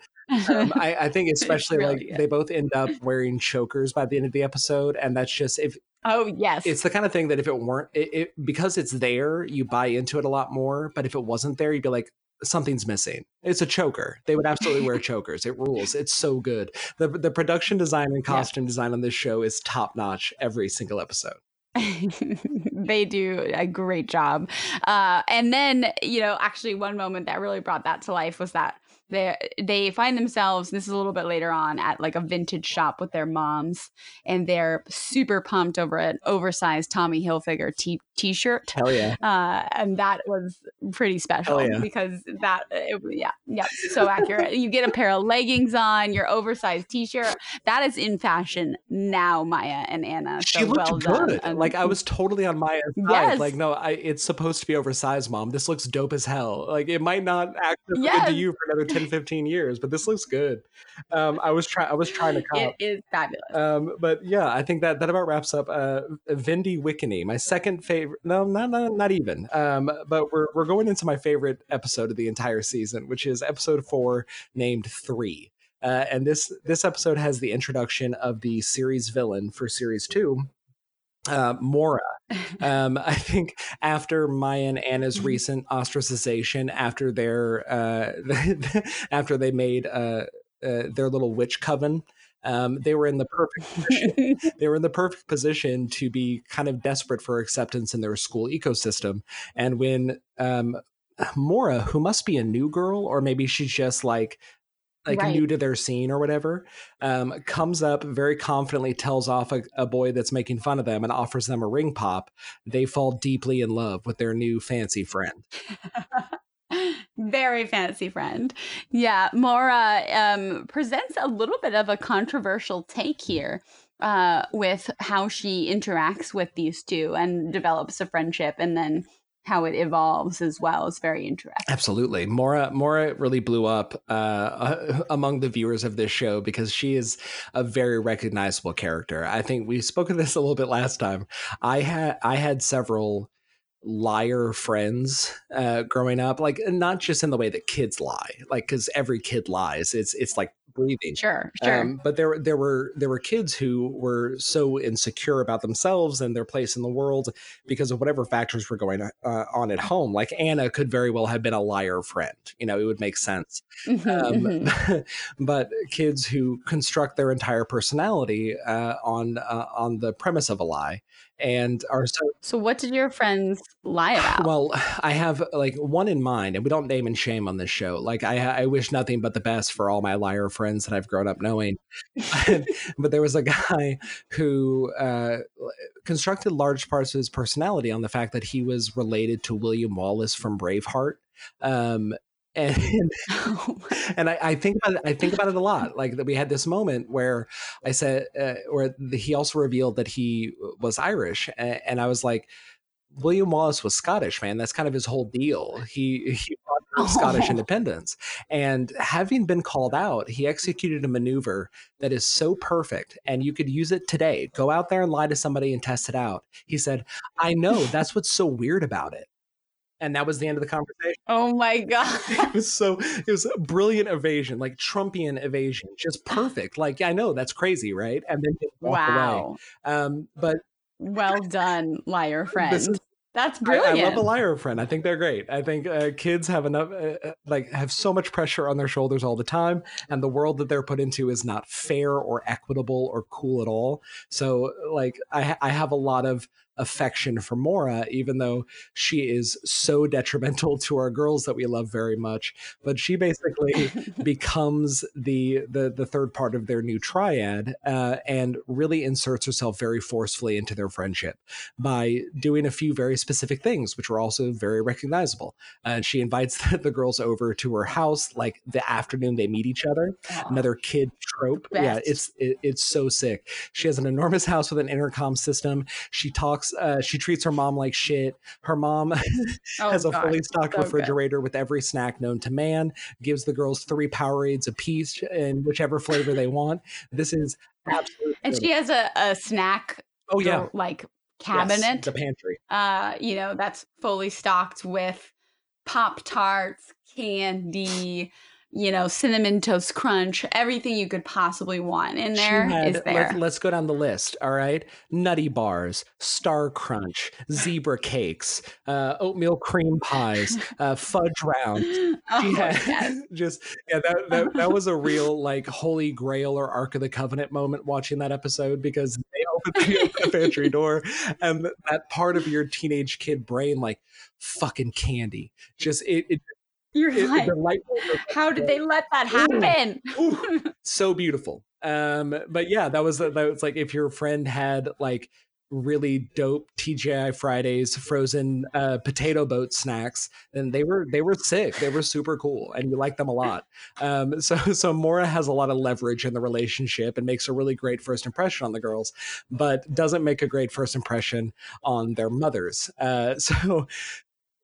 Um, I, I think especially like brilliant. they both end up wearing chokers by the end of the episode, and that's just if oh yes it's the kind of thing that if it weren't it, it because it's there you buy into it a lot more but if it wasn't there you'd be like something's missing it's a choker they would absolutely wear chokers it rules it's so good the, the production design and Yeah. costume design on this show is top notch every single episode they do a great job. Uh, and then, you know, actually, one moment that really brought that to life was that they they find themselves. This is a little bit later on at like a vintage shop with their moms, and they're super pumped over an oversized Tommy Hilfiger t t-shirt. hell yeah Uh, and that was pretty special yeah. because that, it, yeah, yeah, so accurate. you get a pair of leggings on, your oversized t-shirt. That is in fashion now, Maya and Anna. she so looked well good And- like i was totally on my side Yes. like no I, it's supposed to be oversized mom this looks dope as hell like it might not actually look good to you for another 10 15 years but this looks good um i was trying i was trying to cop It is fabulous. Um, but yeah, I think that that about wraps up uh, Vindy Wickney, my second favorite. No, not not, not even. Um, but we're we're going into my favorite episode of the entire season, which is episode four, named Three. Uh, and this this episode has the introduction of the series villain for series two, uh, Maura. Um, I think after Maya and Anna's recent ostracization, after their uh, after they made uh, uh, their little witch coven, um, they were in the perfect position. they were in the perfect position to be kind of desperate for acceptance in their school ecosystem. And when um, Maura, who must be a new girl, or maybe she's just like like Right. new to their scene or whatever, um, comes up very confidently, tells off a, a boy that's making fun of them, and offers them a ring pop. They fall deeply in love with their new fancy friend. Very fancy friend. Yeah, Maura um, presents a little bit of a controversial take here uh, with how she interacts with these two and develops a friendship and then how it evolves as well is very interesting. Absolutely. Maura Maura really blew up uh, among the viewers of this show because she is a very recognizable character. I think we spoke of this a little bit last time. I had I had several liar friends uh, growing up, like not just in the way that kids lie, like because every kid lies. It's it's like breathing. Sure, sure. Um, but there, there were there were kids who were so insecure about themselves and their place in the world because of whatever factors were going uh, on at home. Like Anna could very well have been a liar friend. You know, it would make sense. Mhm, mhm. Um, but kids who construct their entire personality uh, on uh, on the premise of a lie and are so so, what did your friends lie about? well, I have like one in mind, and we don't name and shame on this show. Like I, I wish nothing but the best for all my liar friends that I've grown up knowing. but there was a guy who uh, constructed large parts of his personality on the fact that he was related to William Wallace from Braveheart. Um, and Oh and I, I think about it, I think about it a lot. Like that, we had this moment where I said, uh, where the, he also revealed that he was Irish, and, and I was like, William Wallace was Scottish, man. That's kind of his whole deal. He he fought for Scottish Oh. independence, and having been called out, he executed a maneuver that is so perfect, and you could use it today. Go out there and lie to somebody and test it out. He said, "I know that's what's so weird about it." And that was the end of the conversation oh my god! it was so it was a brilliant evasion like trumpian evasion just perfect like i know that's crazy right and then just walk away Wow. um but well done, liar friend. That's I, brilliant. I love a liar friend. I think they're great. I think uh, kids have enough, uh, uh, like, have so much pressure on their shoulders all the time, and the world that they're put into is not fair or equitable or cool at all. So, like, I, I have a lot of affection for Maura, even though she is so detrimental to our girls that we love very much. But she basically becomes the the the third part of their new triad, uh, and really inserts herself very forcefully into their friendship by doing a few very specific things, which are also very recognizable. And she invites the, the girls over to her house, like the afternoon they meet each other. Another kid trope. Yeah, it's it, it's so sick. She has an enormous house with an intercom system. She talks. Uh, she treats her mom like shit. Her mom Oh, has a God. fully stocked so good. refrigerator with every snack known to man. Gives the girls three Powerades apiece in whichever flavor they want. This is absolutely. And she has a, a snack oh yeah, go- like Yes, cabinet. the pantry. uh, you know, that's fully stocked with Pop Tarts, candy, you know, cinnamon toast crunch, everything you could possibly want in She there is had- there. Let, us go down the list. All right, nutty bars, Star Crunch, zebra cakes, uh, oatmeal cream pies, uh, fudge round. oh, had yes. just yeah, that, that that was a real like holy grail or Ark of the Covenant moment watching that episode because they opened the, the pantry door and that part of your teenage kid brain like fucking candy just it, it, You're it like, the light bulb goes how did they let that happen? Ooh, so beautiful. Um, but yeah, that was that was like if your friend had like really dope TGI Fridays frozen uh, potato boat snacks, then they were they were sick. They were super cool, and you liked them a lot. Um, so so Maura has a lot of leverage in the relationship and makes a really great first impression on the girls, but doesn't make a great first impression on their mothers. Uh, so.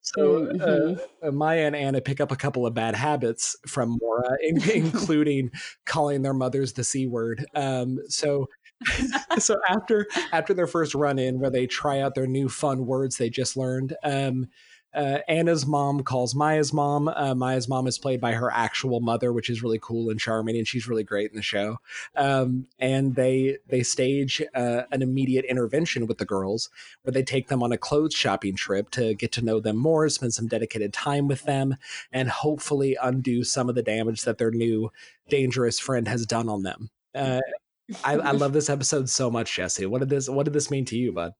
So uh, uh, Maya and Anna pick up a couple of bad habits from Maura, in- including calling their mothers the c word. Um, so, so after after their first run in, where they try out their new fun words they just learned, um, uh, Anna's mom calls Maya's mom. Uh, Maya's mom is played by her actual mother, which is really cool and charming, and she's really great in the show. Um, and they they stage uh, an immediate intervention with the girls, where they take them on a clothes shopping trip to get to know them more, spend some dedicated time with them, and hopefully undo some of the damage that their new dangerous friend has done on them. Uh, I, I love this episode so much, Jesse. What did this What did this mean to you, bud?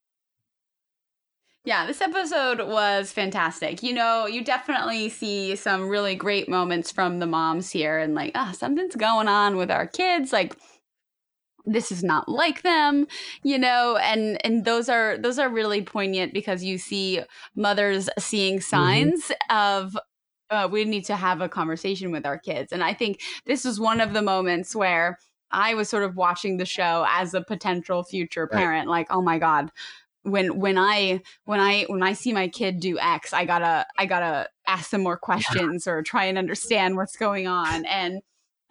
Yeah, this episode was fantastic. You know, you definitely see some really great moments from the moms here and like, ah, something's going on with our kids. Like this is not like them, you know, and and those are those are really poignant because you see mothers seeing signs of uh, we need to have a conversation with our kids. And I think this is one of the moments where I was sort of watching the show as a potential future Right. parent, like, oh my God, when when I when I when I see my kid do X, I gotta I gotta ask them more questions or try and understand what's going on. And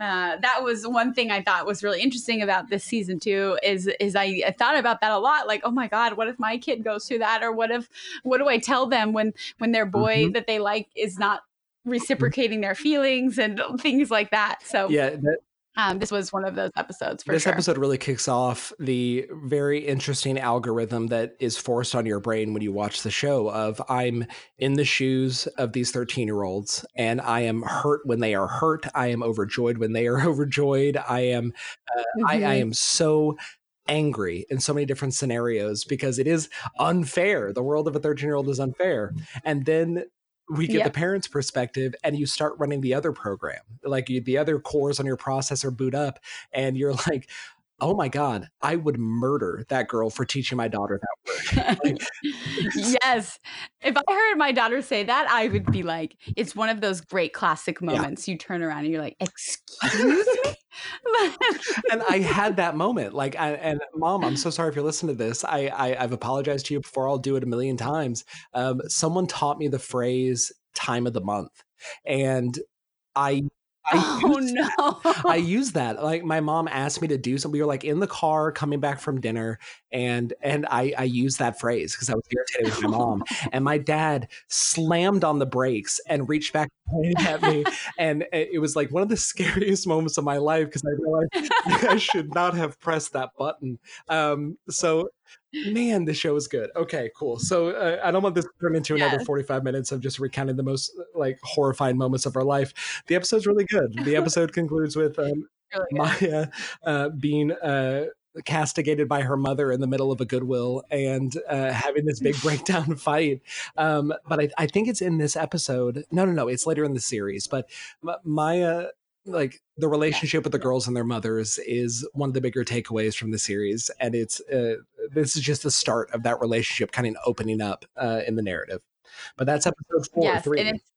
uh, that was one thing I thought was really interesting about this season too. Is is I, I thought about that a lot. Like, oh my god, what if my kid goes through that, or what if what do I tell them when when their boy that they like is not reciprocating their feelings and things like that. So Yeah, that, um, this was one of those episodes for this sure. episode really kicks off the very interesting algorithm that is forced on your brain when you watch the show of i'm in the shoes of these 13 year olds and i am hurt when they are hurt i am overjoyed when they are overjoyed i am uh, I, I Mhm. am so angry in so many different scenarios because it is unfair the world of a 13 year old is unfair and then we get Yep. the parents perspective and you start running the other program like you, the other cores on your processor boot up and you're like oh my god i would murder that girl for teaching my daughter that word Like, yes. If I heard my daughter say that, I would be like, it's one of those great classic moments. You turn around and you're like, excuse me? and i had that moment like I, and mom i'm so sorry if you're listening to this I, I i've apologized to you before i'll do it a million times um someone taught me the phrase time of the month and i I oh no. I use that. Like my mom asked me to do something. We were like in the car coming back from dinner, and and I I used that phrase because I was irritated with my mom. And my dad slammed on the brakes and reached back and at me, and it it was like one of the scariest moments of my life because I realized I should not have pressed that button. Um, so Man, the show is good. Okay, cool. So uh, I don't want this to turn into another 45 minutes of just recounting the most like horrifying moments of our life. The episode's really good. The episode concludes with um, Really. Maya uh, being uh, castigated by her mother in the middle of a Goodwill and uh, having this big breakdown fight. Um, but I, I think it's in this episode. No, no, no. It's later in the series. But Maya, like the relationship with the girls and their mothers, is one of the bigger takeaways from the series. And it's uh, this is just the start of that relationship kind of opening up uh, in the narrative. But that's episode four. yes, three. and it's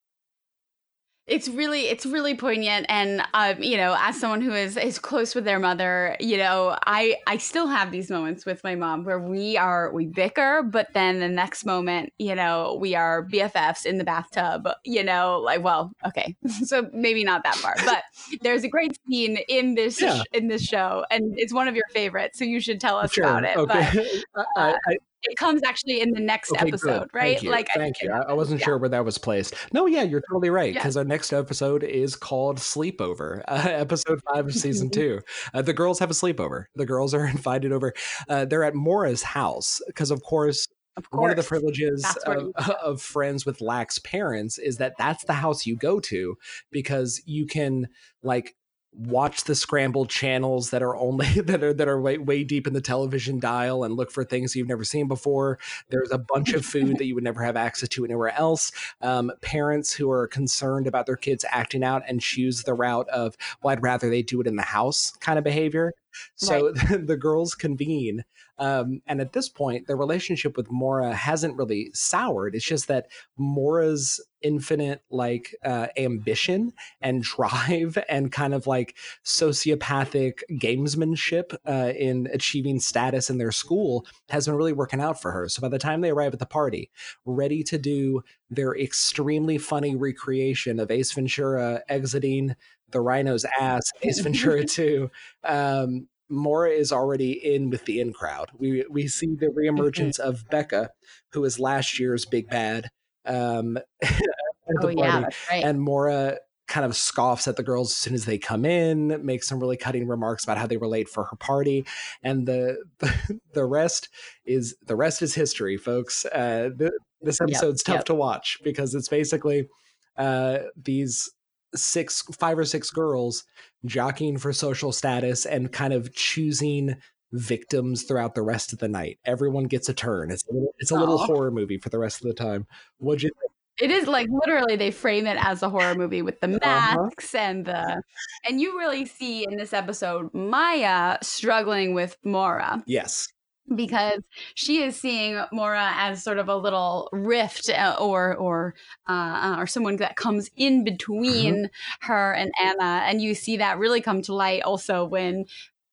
it's really it's really poignant and um, you know as someone who is is close with their mother you know i i still have these moments with my mom where we are we bicker but then the next moment you know we are bffs in the bathtub you know like well okay so maybe not that far but there's a great scene in this Yeah. in this show and it's one of your favorites so you should tell us Sure. about it but Okay. I, I, it comes actually in the next Okay, episode good. right Thank you. like thank you. I, I wasn't yeah. sure where that was placed. No, yeah, you're totally right. Yeah. Because our next episode is called Sleepover, uh, episode five of season two. Uh, the girls have a sleepover. The girls are invited over. Uh, they're at Maura's house because, of course, of one of the privileges of, of friends with lax parents is that that's the house you go to because you can like watch the scrambled channels that are only that are that are way, way deep in the television dial and look for things you've never seen before. There's a bunch of food that you would never have access to anywhere else. Um, parents who are concerned about their kids acting out and choose the route of well i'd rather they do it in the house kind of behavior. So the girls convene um, and at this point, the relationship with Maura hasn't really soured. It's just that Maura's infinite like uh, ambition and drive and kind of like sociopathic gamesmanship uh, in achieving status in their school has been really working out for her. So by the time they arrive at the party, ready to do their extremely funny recreation of Ace Ventura exiting the rhino's ass, Ace Ventura 2, um, Maura is already in with the in crowd. We we see the reemergence of Becca, who is last year's big bad. Um, at the oh yeah right and Maura kind of scoffs at the girls as soon as they come in, makes some really cutting remarks about how they were late for her party, and the the rest is the rest is history, folks. Uh, th- this Yep, episode's tough yep. to watch because it's basically uh, these six, five or six girls jockeying for social status and kind of choosing victims throughout the rest of the night. Everyone gets a turn. It's a little, it's a little horror movie for the rest of the time. What'd you It is like literally they frame it as a horror movie with the Uh-huh. masks and the and you really see in this episode Maya struggling with Maura Yes. Because she is seeing Maura as sort of a little rift uh, or or uh, or someone that comes in between her and Anna and you see that really come to light also when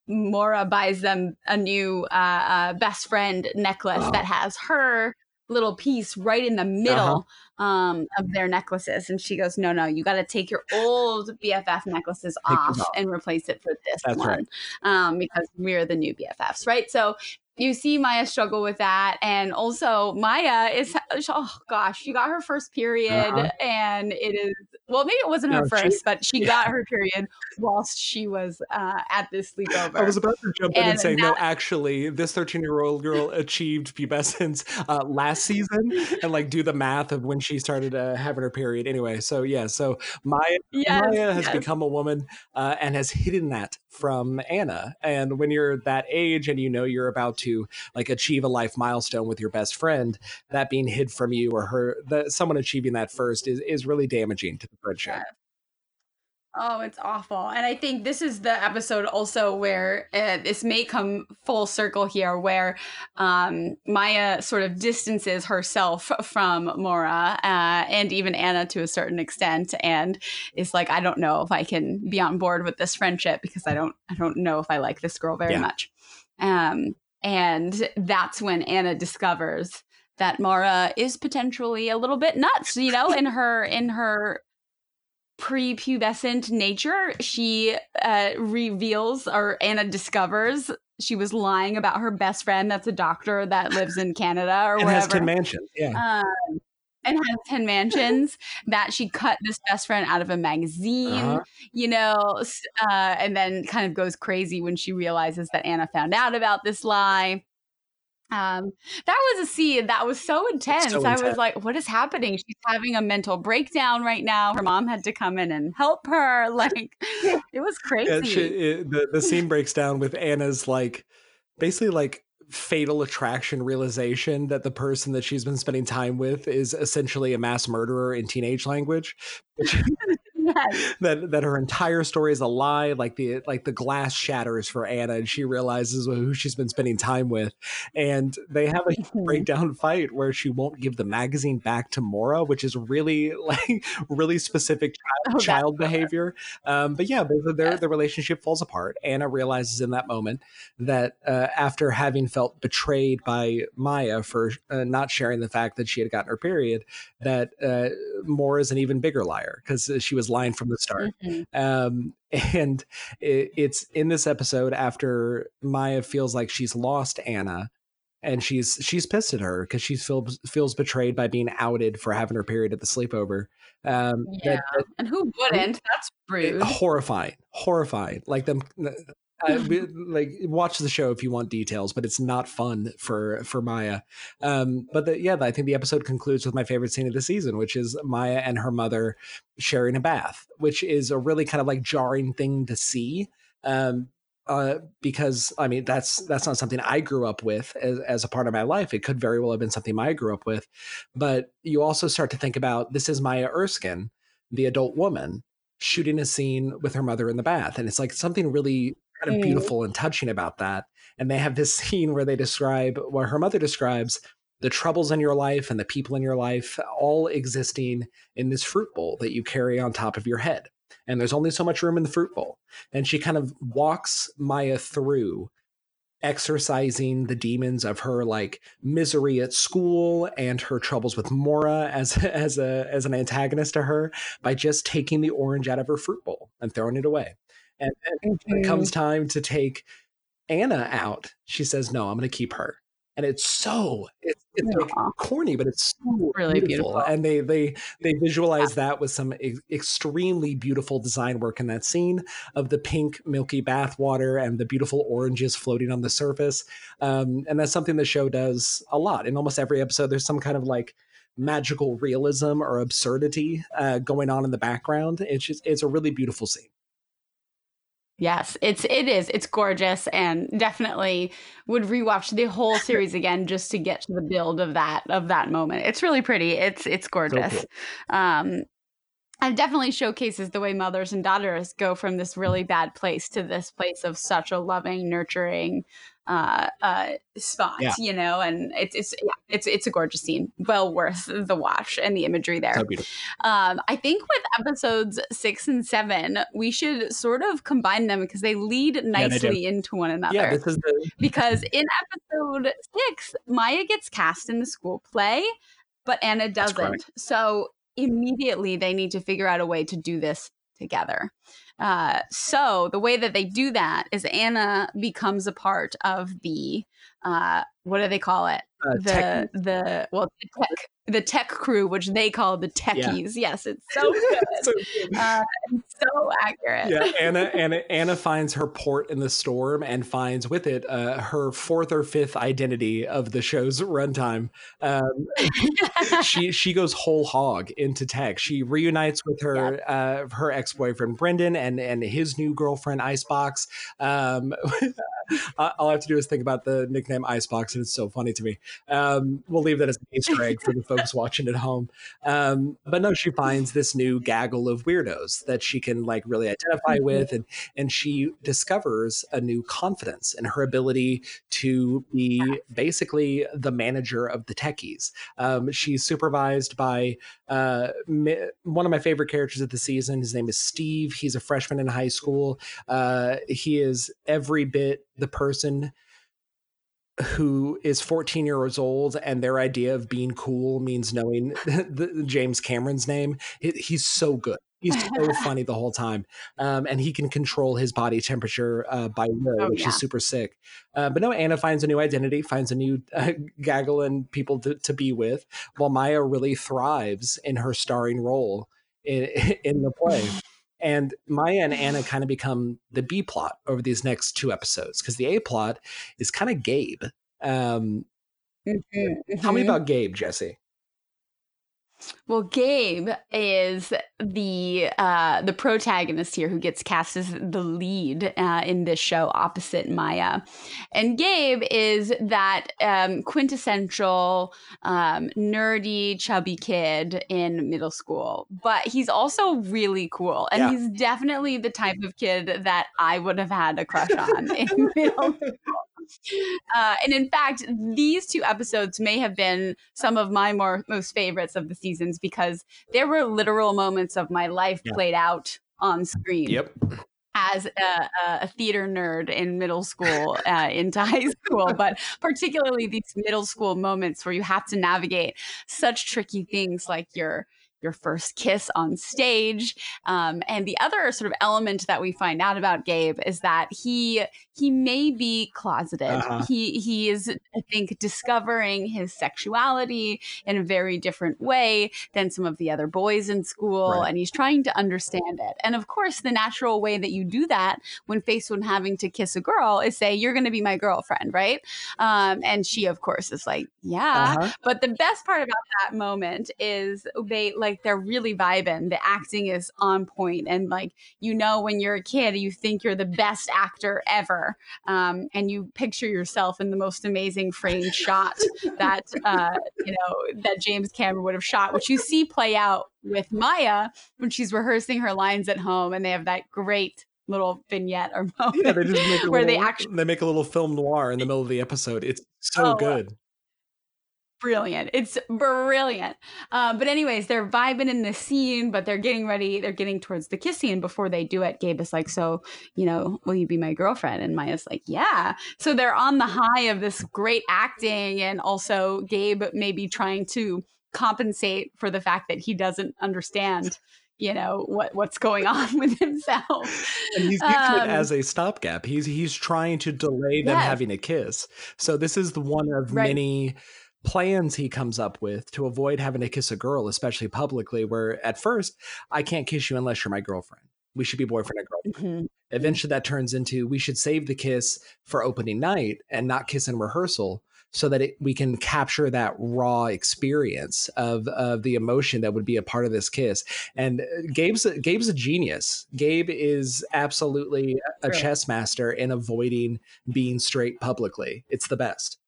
Maura buys them a new uh, uh, best friend necklace that has her little piece right in the middle um, of their necklaces. And she goes, No, no, you got to take your old BFF necklaces Take off. and replace it for this That's one right. um, because we're the new BFFs, right? So you see Maya struggle with that. And also, Maya is, oh gosh, she got her first period Uh-huh. and it is, well, maybe it wasn't her No, she- first, but she yeah. got her period whilst she was uh, at this sleepover. I was about to jump in and, And say, no, actually, this 13 year old girl achieved pubescence uh, last season and like do the math of when she started uh, having her period. Anyway, so yeah, so Maya, yes, Maya has yes. become a woman uh, and has hidden that from Anna. And when you're that age and you know you're about to like achieve a life milestone with your best friend, that being hid from you or her, the, someone achieving that first is, is really damaging to the friendship. Yeah. Oh, it's awful. And I think this is the episode also where uh, this may come full circle here, where um, Maya sort of distances herself from Maura uh, and even Anna to a certain extent, and is like, I don't know if I can be on board with this friendship because I don't, I don't know if I like this girl very Yeah. much. Um, and that's when Anna discovers that Maura is potentially a little bit nuts, you know, in her in her prepubescent nature, she uh, reveals or Anna discovers she was lying about her best friend that's a doctor that lives in Canada or whatever. And has 10 mansions. Yeah. um, and has 10 mansions that she cut this best friend out of a magazine Uh-huh. you know uh, and then kind of goes crazy when she realizes that anna found out about this lie Um, that was a scene that was so intense. So I was like, what is happening? She's having a mental breakdown right now. Her mom had to come in and help her. Like, it was crazy. Yeah, she, it, the the scene breaks down with Anna's like basically like fatal attraction realization that the person that she's been spending time with is essentially a mass murderer in teenage language. Yes. that that her entire story is a lie like the like the glass shatters for Anna and she realizes who she's been spending time with and they have a Mhm. breakdown fight where she won't give the magazine back to Maura which is really like really specific Oh, child, that's child behavior um but yeah their, their Yeah. the relationship falls apart Anna realizes in that moment that uh, after having felt betrayed by Maya for uh, not sharing the fact that she had gotten her period that uh, Maura is an even bigger liar because she was lying from the start Mhm. um, and it, it's in this episode after Maya feels like she's lost Anna, and she's she's pissed at her because she feels feels betrayed by being outed for having her period at the sleepover. Um, Yeah. that- that- And who wouldn't? That's rude. horrifying, horrifying. Like them. Uh, like watch the show if you want details, but it's not fun for for Maya. Um, but the, yeah, I think the episode concludes with my favorite scene of the season, which is Maya and her mother sharing a bath, which is a really kind of like jarring thing to see. Um, uh, because I mean that's that's not something I grew up with as, as a part of my life. It could very well have been something I grew up with, but you also start to think about this is Maya Erskine, the adult woman, shooting a scene with her mother in the bath, and it's like something really kind of Mm. beautiful and touching about that. And they have this scene where they describe where her mother describes the troubles in your life and the people in your life all existing in this fruit bowl that you carry on top of your head. And there's only so much room in the fruit bowl. And she kind of walks Maya through exercising the demons of her like misery at school and her troubles with Maura as as a as an antagonist to her by just taking the orange out of her fruit bowl and throwing it away. And then when it comes time to take Anna out, she says, "No, I'm going to keep her." And it's so it's, it's like corny, but it's so Really beautiful. beautiful. And they they they visualize that with some ex- extremely beautiful design work in that scene of the pink milky bath water and the beautiful oranges floating on the surface. Um, and that's something the show does a lot. In almost every episode, there's some kind of like magical realism or absurdity uh, going on in the background. It's just it's a really beautiful scene. Yes, it's it is. It's gorgeous and definitely would rewatch the whole series again just to get to the build of that of that moment. It's really pretty. It's it's gorgeous. Um and definitely showcases the way mothers and daughters go from this really bad place to this place of such a loving, nurturing uh uh spot, Yeah. you know, and it's it's yeah, it's it's a gorgeous scene. Well worth the watch and the imagery there. So. Um, I think with episodes six and seven, we should sort of combine them because they lead they do. nicely into one another. Yeah, this is the because in episode six, Maya gets cast in the school play, but Anna doesn't. So immediately they need to figure out a way to do this together. Uh, so the way that they do that is Anna becomes a part of the uh, what do they call it? uh, the the well the tech the tech crew, which they call the techies. Yes, it's so good. So good. uh, it's so accurate. yeah, Anna, Anna Anna finds her port in the storm and finds with it uh, her fourth or fifth identity of the show's runtime. Um, she she goes whole hog into tech. She reunites with her uh, her ex boyfriend Brendan and and his new girlfriend Icebox. Um, all I have to do is think about the nickname Icebox, and it's so funny to me. Um, we'll leave that as an Easter egg for the folks watching at home. Um, but no, she finds this new gaggle of weirdos that she can like really identify with, and and she discovers a new confidence in her ability to be basically the manager of the techies. Um, she's supervised by uh, one of my favorite characters of the season. His name is Steve. He's a freshman in high school. Uh, he is every bit the person who is 14 years old and their idea of being cool means knowing the, James Cameron's name. He- he's so good. He's so funny the whole time. Um, and he can control his body temperature uh, by will, Oh, which yeah. is super sick. Uh, but no, Anna finds a new identity, finds a new uh, gaggle and people to, to be with, while Maya really thrives in her starring role in, in the play. And Maya and Anna kind of become the B plot over these next two episodes because the A plot is kind of Gabe. Um, Mhm, Tell me mhm. about Gabe, Jesse. Well, Gabe is the uh, the protagonist here who gets cast as the lead uh, in this show opposite Maya, and Gabe is that um, quintessential um, nerdy, chubby kid in middle school. But he's also really cool, and Yeah. he's definitely the type of kid that I would have had a crush on in middle school. Uh, and in fact, these two episodes may have been some of my more most favorites of the seasons because there were literal moments of my life Yeah. played out on screen Yep. as a, a theater nerd in middle school uh, into high school, but particularly these middle school moments where you have to navigate such tricky things like your your first kiss on stage. Um, and the other sort of element that we find out about Gabe is that he he may be closeted. Uh-huh. He he is, I think, discovering his sexuality in a very different way than some of the other boys in school, Right. and he's trying to understand it. And of course, the natural way that you do that when faced with having to kiss a girl is say, "You're going to be my girlfriend," right? Um, and she, of course, is like, "Yeah." Uh-huh. But the best part about that moment is they like they're really vibing. The acting is on point, and like you know, when you're a kid, you think you're the best actor ever, um, and you picture yourself in the most amazing framed shot that uh, you know that James Cameron would have shot, which you see play out with Maya when she's rehearsing her lines at home, and they have that great little vignette or moment Yeah, they just make where little, they actually they make a little film noir in the middle of the episode. It's so Oh, good. Brilliant. It's brilliant. Uh, but anyways, they're vibing in the scene, but they're getting ready. They're getting towards the kiss scene. Before they do it, Gabe is like, "So, you know, will you be my girlfriend?" And Maya's like, "Yeah." So they're on the high of this great acting, and also Gabe maybe trying to compensate for the fact that he doesn't understand. You know what what's going on with himself, And he's using Um, it as a stopgap. He's he's trying to delay them Yes. having a kiss. So this is the one of Right. many plans he comes up with to avoid having to kiss a girl, especially publicly, where at first, I can't kiss you unless you're my girlfriend. We should be boyfriend and girlfriend. Mhm. Eventually that turns into we should save the kiss for opening night and not kiss in rehearsal so that it, we can capture that raw experience of of the emotion that would be a part of this kiss. And uh, Gabe's a, Gabe's a genius. Gabe is absolutely a chess master in avoiding being straight publicly. It's the best.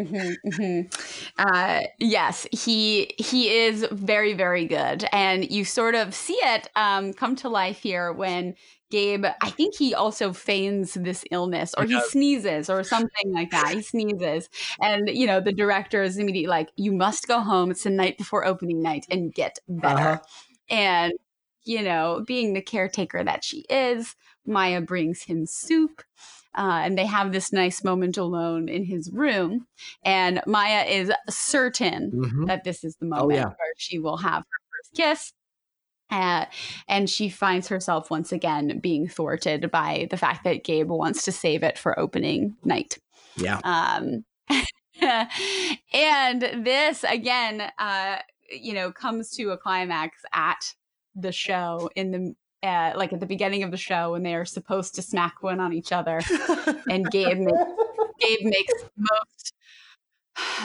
Mhm, mhm. Uh, yes, he he is very very good, and you sort of see it um, come to life here when Gabe. I think he also feigns this illness, or He he sneezes, or something like that. He sneezes, and you know the director is immediately like, "You must go home. It's the night before opening night, and get better." Uh-huh. And you know, being the caretaker that she is, Maya brings him soup. Uh, and they have this nice moment alone in his room. And Maya is certain Mhm. that this is the Oh, moment yeah. where she will have her first kiss. Uh, and she finds herself once again being thwarted by the fact that Gabe wants to save it for opening night. Yeah. Um, and this again, uh, you know, comes to a climax at the show in the uh, like at the beginning of the show when they are supposed to smack one on each other, and Gabe makes, Gabe makes the most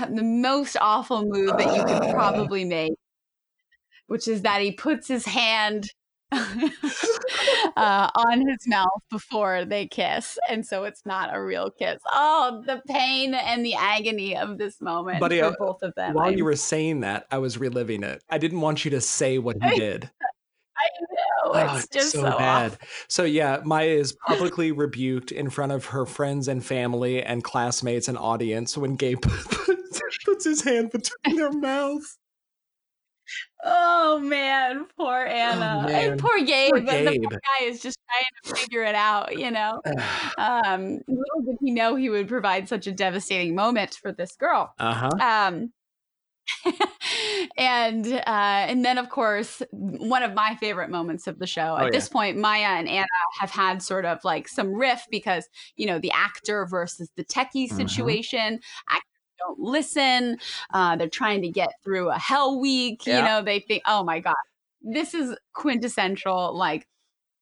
the most awful move that you could probably make, which is that he puts his hand uh, on his mouth before they kiss, and so it's not a real kiss. Oh, the pain and the agony of this moment Buddy, for uh, both of them. While I'm- you were saying that, I was reliving it. I didn't want you to say what he did. I know Oh, it's just so, bad. awful. So yeah, Maya is publicly rebuked in front of her friends and family and classmates and audience when Gabe puts, his hand between their mouths. Oh man, poor Anna Oh, man. and poor Gabe. Poor The poor guy is just trying to figure it out. You know, um, little did he know he would provide such a devastating moment for this girl. Uh huh. Um, and uh, and then of course one of my favorite moments of the show. Oh, At this point, Maya and Anna have had sort of like some riff because you know the actor versus the techie Mhm. situation. Actors don't listen. Uh, they're trying to get through a hell week. Yeah. You know, they think, oh my god, this is quintessential like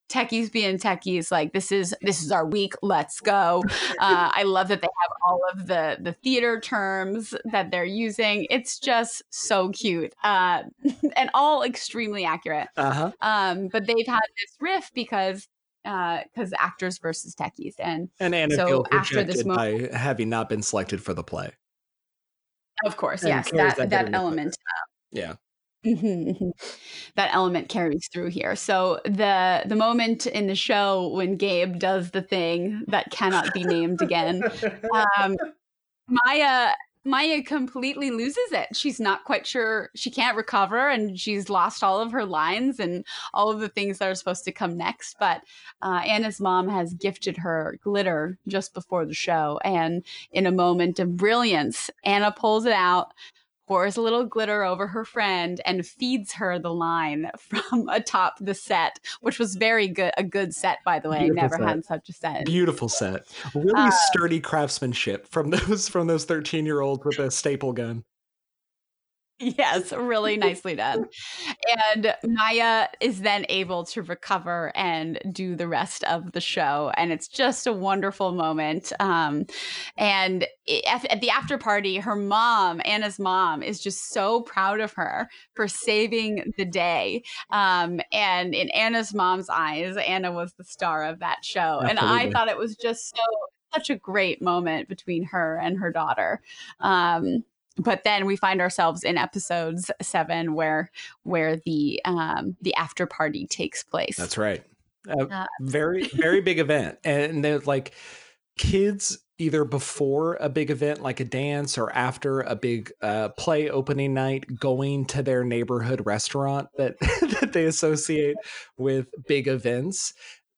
techies being techies like this is this is our week let's go uh, i love that they have all of the the theater terms that they're using it's just so cute uh, and all extremely accurate Uh-huh. um, but they've had this riff because because actors versus techies and And Anna So after this rejected by having not been selected for the play. of course And yes that that that element Yeah. Mhm, mhm. that element carries through here. So the the moment in the show when Gabe does the thing that cannot be named again, um, Maya Maya completely loses it. She's not quite sure she can't recover, and she's lost all of her lines and all of the things that are supposed to come next. But uh, Anna's mom has gifted her glitter just before the show, and in a moment of brilliance, Anna pulls it out pours a little glitter over her friend and feeds her the line from atop the set, which was very good. A good set, by the way. Beautiful Never set. had such a set. Beautiful set. Really Uh, sturdy craftsmanship from those from those 13 year olds with a staple gun. Yes, really nicely done. And Maya is then able to recover and do the rest of the show. And it's just a wonderful moment. Um, and at, at the after party, her mom, Anna's mom, is just so proud of her for saving the day. Um, and in Anna's mom's eyes, Anna was the star of that show. And I thought it was just so such a great moment between her and her daughter. Um, but then we find ourselves in episodes seven where where the um the after party takes place. That's right. A Uh, very very big event, and they're like kids either before a big event like a dance or after a big uh, play opening night going to their neighborhood restaurant that that they associate with big events.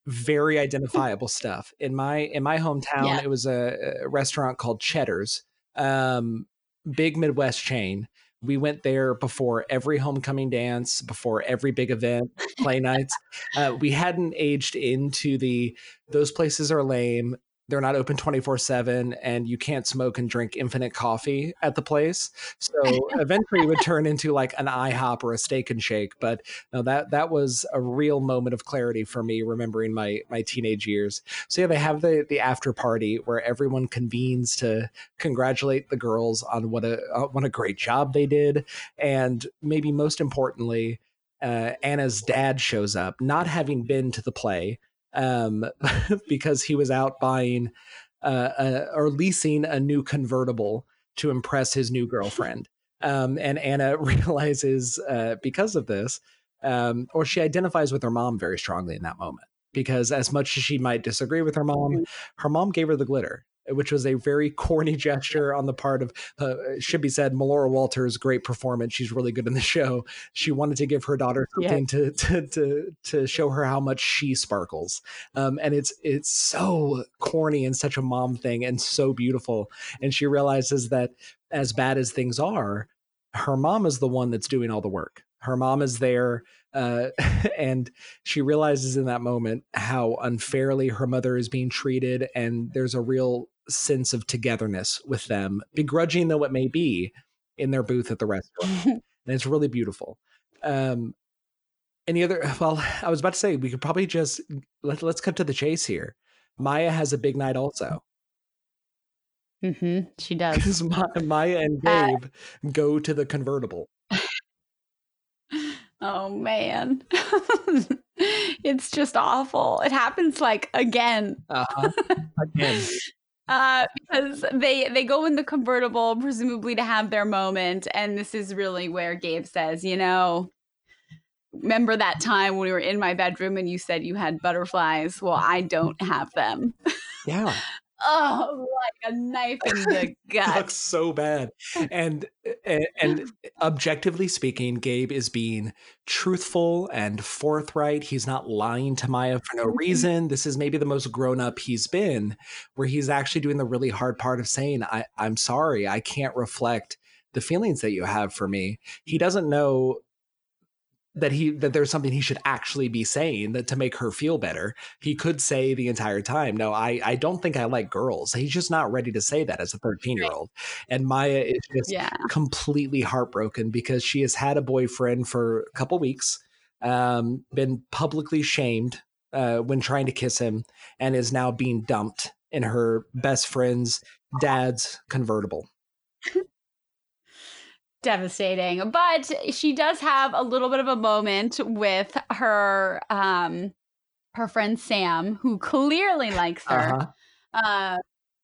Very identifiable stuff. In my in my hometown Yeah. it was a, a restaurant called cheddar's. Um big midwest chain. We went there before every homecoming dance before every big event play nights. Uh, we hadn't aged into the those places are lame they're not open 24 7 and you can't smoke and drink infinite coffee at the place. So eventually it would turn into like an ihop or a steak and shake but no that that was a real moment of clarity for me remembering my my teenage years. So yeah they have the the after party where everyone convenes to congratulate the girls on what a uh, what a great job they did. And maybe most importantly uh, Anna's dad shows up, not having been to the play, um, because he was out buying uh, uh, or leasing a new convertible to impress his new girlfriend. Um, and Anna realizes uh, because of this, um, or she identifies with her mom very strongly in that moment. Because as much as she might disagree with her mom, her mom gave her the glitter, which was a very corny gesture on the part of, uh, should be said, Melora Walters' great performance. She's really good in the show. She wanted to give her daughter Yeah. something to, to to to show her how much she sparkles. Um, and it's it's so corny and such a mom thing and so beautiful. And she realizes that as bad as things are, her mom is the one that's doing all the work. Her mom is there, uh, and she realizes in that moment how unfairly her mother is being treated, and there's a real sense of togetherness with them, begrudging though it may be, in their booth at the restaurant, and it's really beautiful. Um, any other? Well, I was about to say we could probably just let, let's cut to the chase here. Maya has a big night also Mm-hmm, she does because Maya and Uh, Gabe go to the convertible. oh man it's just awful it happens like again Uh-huh. Again, uh because they they go in the convertible presumably to have their moment and this is really where gabe says you know remember that time when we were in my bedroom and you said you had butterflies? Well i don't have them. Yeah, oh like a knife in the gut looks so bad. And, and and objectively speaking, Gabe is being truthful and forthright. He's not lying to Maya for no Mhm. reason. This is maybe the most grown up he's been, where he's actually doing the really hard part of saying, I, "I'm sorry, I can't reflect." the feelings that you have for me he doesn't know that he that there's something he should actually be saying that to make her feel better. He could say the entire time no i i don't think i like girls. He's just not ready to say that as a 13 year old and maya is just yeah. completely heartbroken because she has had a boyfriend for a couple weeks um been publicly shamed uh, when trying to kiss him and is now being dumped in her best friend's dad's convertible. Devastating. But she does have a little bit of a moment with her um her friend Sam, who clearly likes her. Uh-huh. Uh,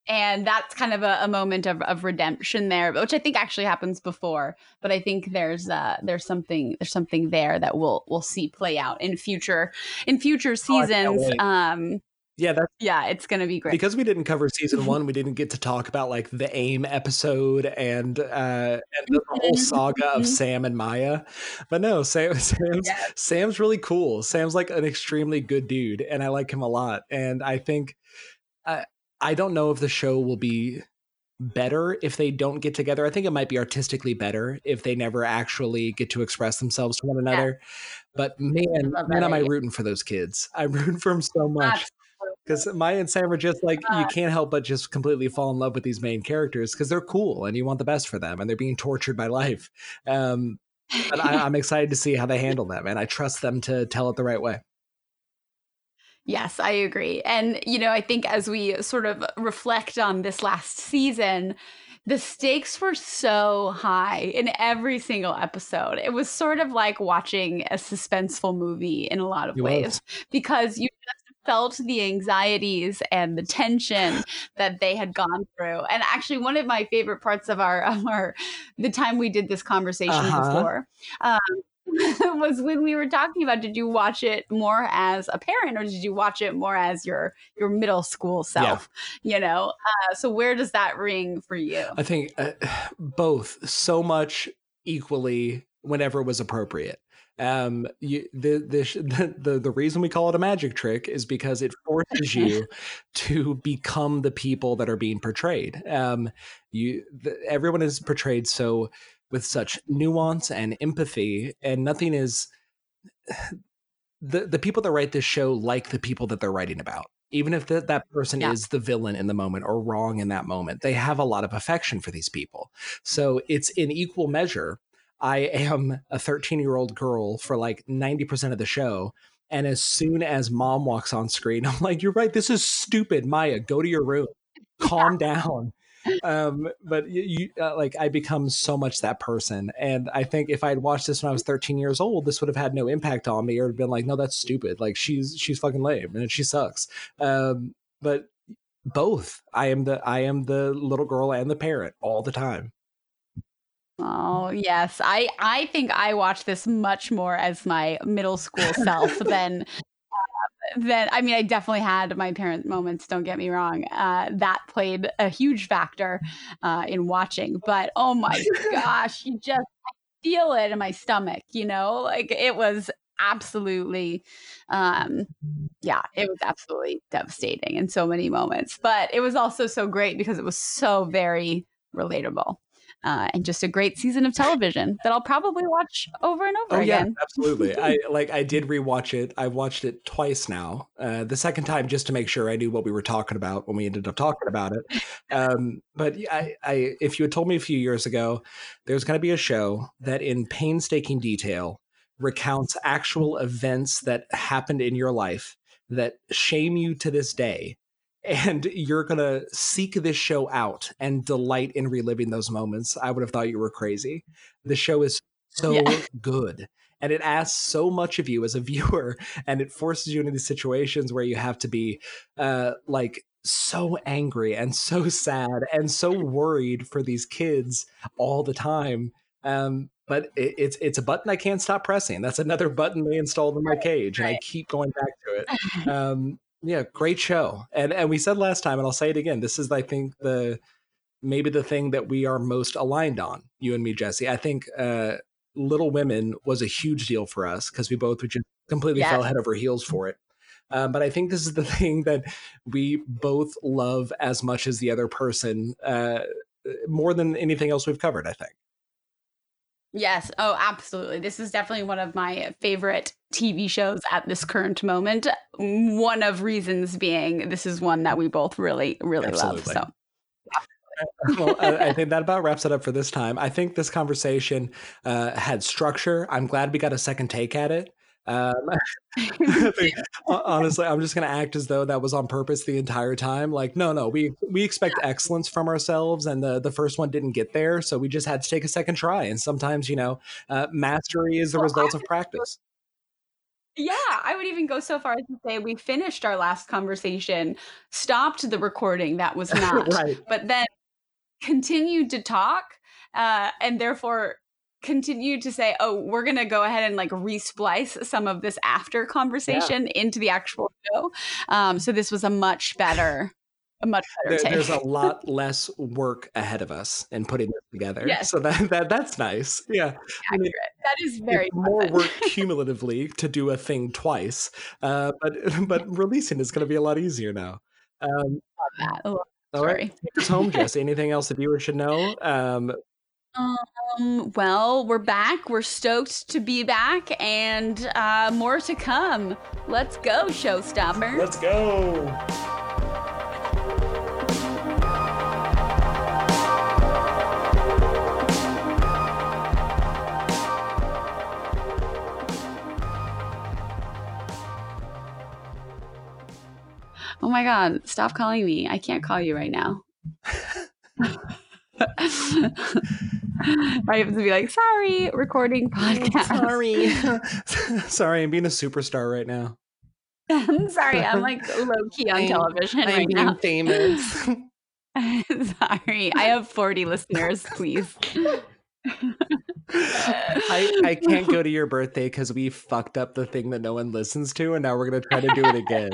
and that's kind of a, a moment of, of redemption there, which I think actually happens before. But I think there's uh, there's something there's something there that we'll we'll see play out in future in future Oh, seasons. wait. um, Yeah, that's yeah, it's gonna be great. because we didn't cover season one. We didn't get to talk about like the AIM episode and uh, and the whole saga of Mhm. Sam and Maya. But no, Sam, Sam's Yes. Sam's really cool. Sam's like an extremely good dude, and I like him a lot. And I think I I don't know if the show will be better if they don't get together. I think it might be artistically better if they never actually get to express themselves to one another. But man, man, am I rooting for those kids? I'm rooting for them so much because Maya and Sam are just like you can't help but just completely fall in love with these main characters because they're cool and you want the best for them and they're being tortured by life. Um, but I, I'm excited to see how they handle them and I trust them to tell it the right way. Yes, I agree. And, you know, I think as we sort of reflect on this last season, the stakes were so high in every single episode. It was sort of like watching a suspenseful movie in a lot of It ways was. because you just felt the anxieties and the tension that they had gone through. And actually one of my favorite parts of our of our the time we did this conversation Uh-huh. before um, was when we were talking about did you watch it more as a parent or did you watch it more as your your middle school self you know uh, so where does that ring for you I think uh, both so much equally whenever it was appropriate. Um, you, the, the the the the reason we call it a magic trick is because it forces you to become the people that are being portrayed. Um, you the, everyone is portrayed so with such nuance and empathy, and nothing is the the people that write this show like the people that they're writing about. Even if that that person Yeah. is the villain in the moment or wrong in that moment, they have a lot of affection for these people. So it's in equal measure. I am a 13 year old girl for like 90% of the show. And as soon as mom walks on screen, I'm like, you're right. This is stupid. Maya, go to your room. Calm down. Um, but you, you uh, like, I become so much that person. And I think if I'd watched this when I was 13 years old, this would have had no impact on me or have been like, no, that's stupid. Like she's, she's fucking lame and she sucks. Um, but both I am the, I am the little girl and the parent all the time. Oh yes. I i think i watched this much more as my middle school self than uh, than i mean i definitely had my parent moments don't get me wrong uh, that played a huge factor uh, in watching but oh my gosh you just feel it in my stomach you know? Like it was absolutely um yeah it was absolutely devastating in so many moments but it was also so great because it was so very relatable uh, and just a great season of television that I'll probably watch over and over Oh yeah, again. absolutely. I like I did rewatch it. I've watched it twice now. Uh, the second time just to make sure I knew what we were talking about when we ended up talking about it. Um, but I, I, if you had told me a few years ago, there's going to be a show that in painstaking detail recounts actual events that happened in your life that shame you to this day. And you're going to seek this show out and delight in reliving those moments. I would have thought you were crazy. The show is so Yeah. good and it asks so much of you as a viewer and it forces you into these situations where you have to be uh like so angry and so sad and so worried for these kids all the time um but it, it's it's a button I can't stop pressing. That's another button they installed in my cage, and I keep going back to it. Um, yeah, great show. And and we said last time, and I'll say it again. This is, I think, the maybe the thing that we are most aligned on. You and me, Jesse. I think uh, Little Women was a huge deal for us because we both just completely Yes. fell head over heels for it. Um, but I think this is the thing that we both love as much as the other person, uh, more than anything else we've covered. I think. Yes. Oh, absolutely. This is definitely one of my favorite TV shows at this current moment. One of reasons being this is one that we both really, really Absolutely. love. So well, I, I think that about wraps it up for this time. I think this conversation uh, had structure. I'm glad we got a second take at it. Um, honestly, I'm just going to act as though that was on purpose the entire time. Like, no, no, we we expect excellence from ourselves, and the the first one didn't get there, so we just had to take a second try. And sometimes, you know, uh, mastery is the Well, result of practice. Yeah, I would even go so far as to say we finished our last conversation, stopped the recording that was not, right. but then continued to talk, uh, and therefore continued to say, "Oh, we're gonna go ahead and like resplice some of this after conversation into the actual show." Um, so this was a much better, a much better There, take. there's a lot less work ahead of us in putting this together. Yes. So that, that that's nice. Yeah. I mean. That is very more work cumulatively to do a thing twice, uh, but but releasing is going to be a lot easier now. Um, that. Love that all right, take us home, Jess. Anything else the viewers should know? Um, Um, well, we're back. We're stoked to be back, and uh, more to come. Let's go, showstopper. let's go. oh my god, stop calling me. I can't call you right now. I have to be like, sorry, recording podcast. Sorry, sorry, I'm being a superstar right now. I'm sorry, I'm like low key on I'm- television I'm right being now. famous. sorry, I have 40 listeners, please. I, I can't go to your birthday because we fucked up the thing that no one listens to, and now we're gonna try to do it again.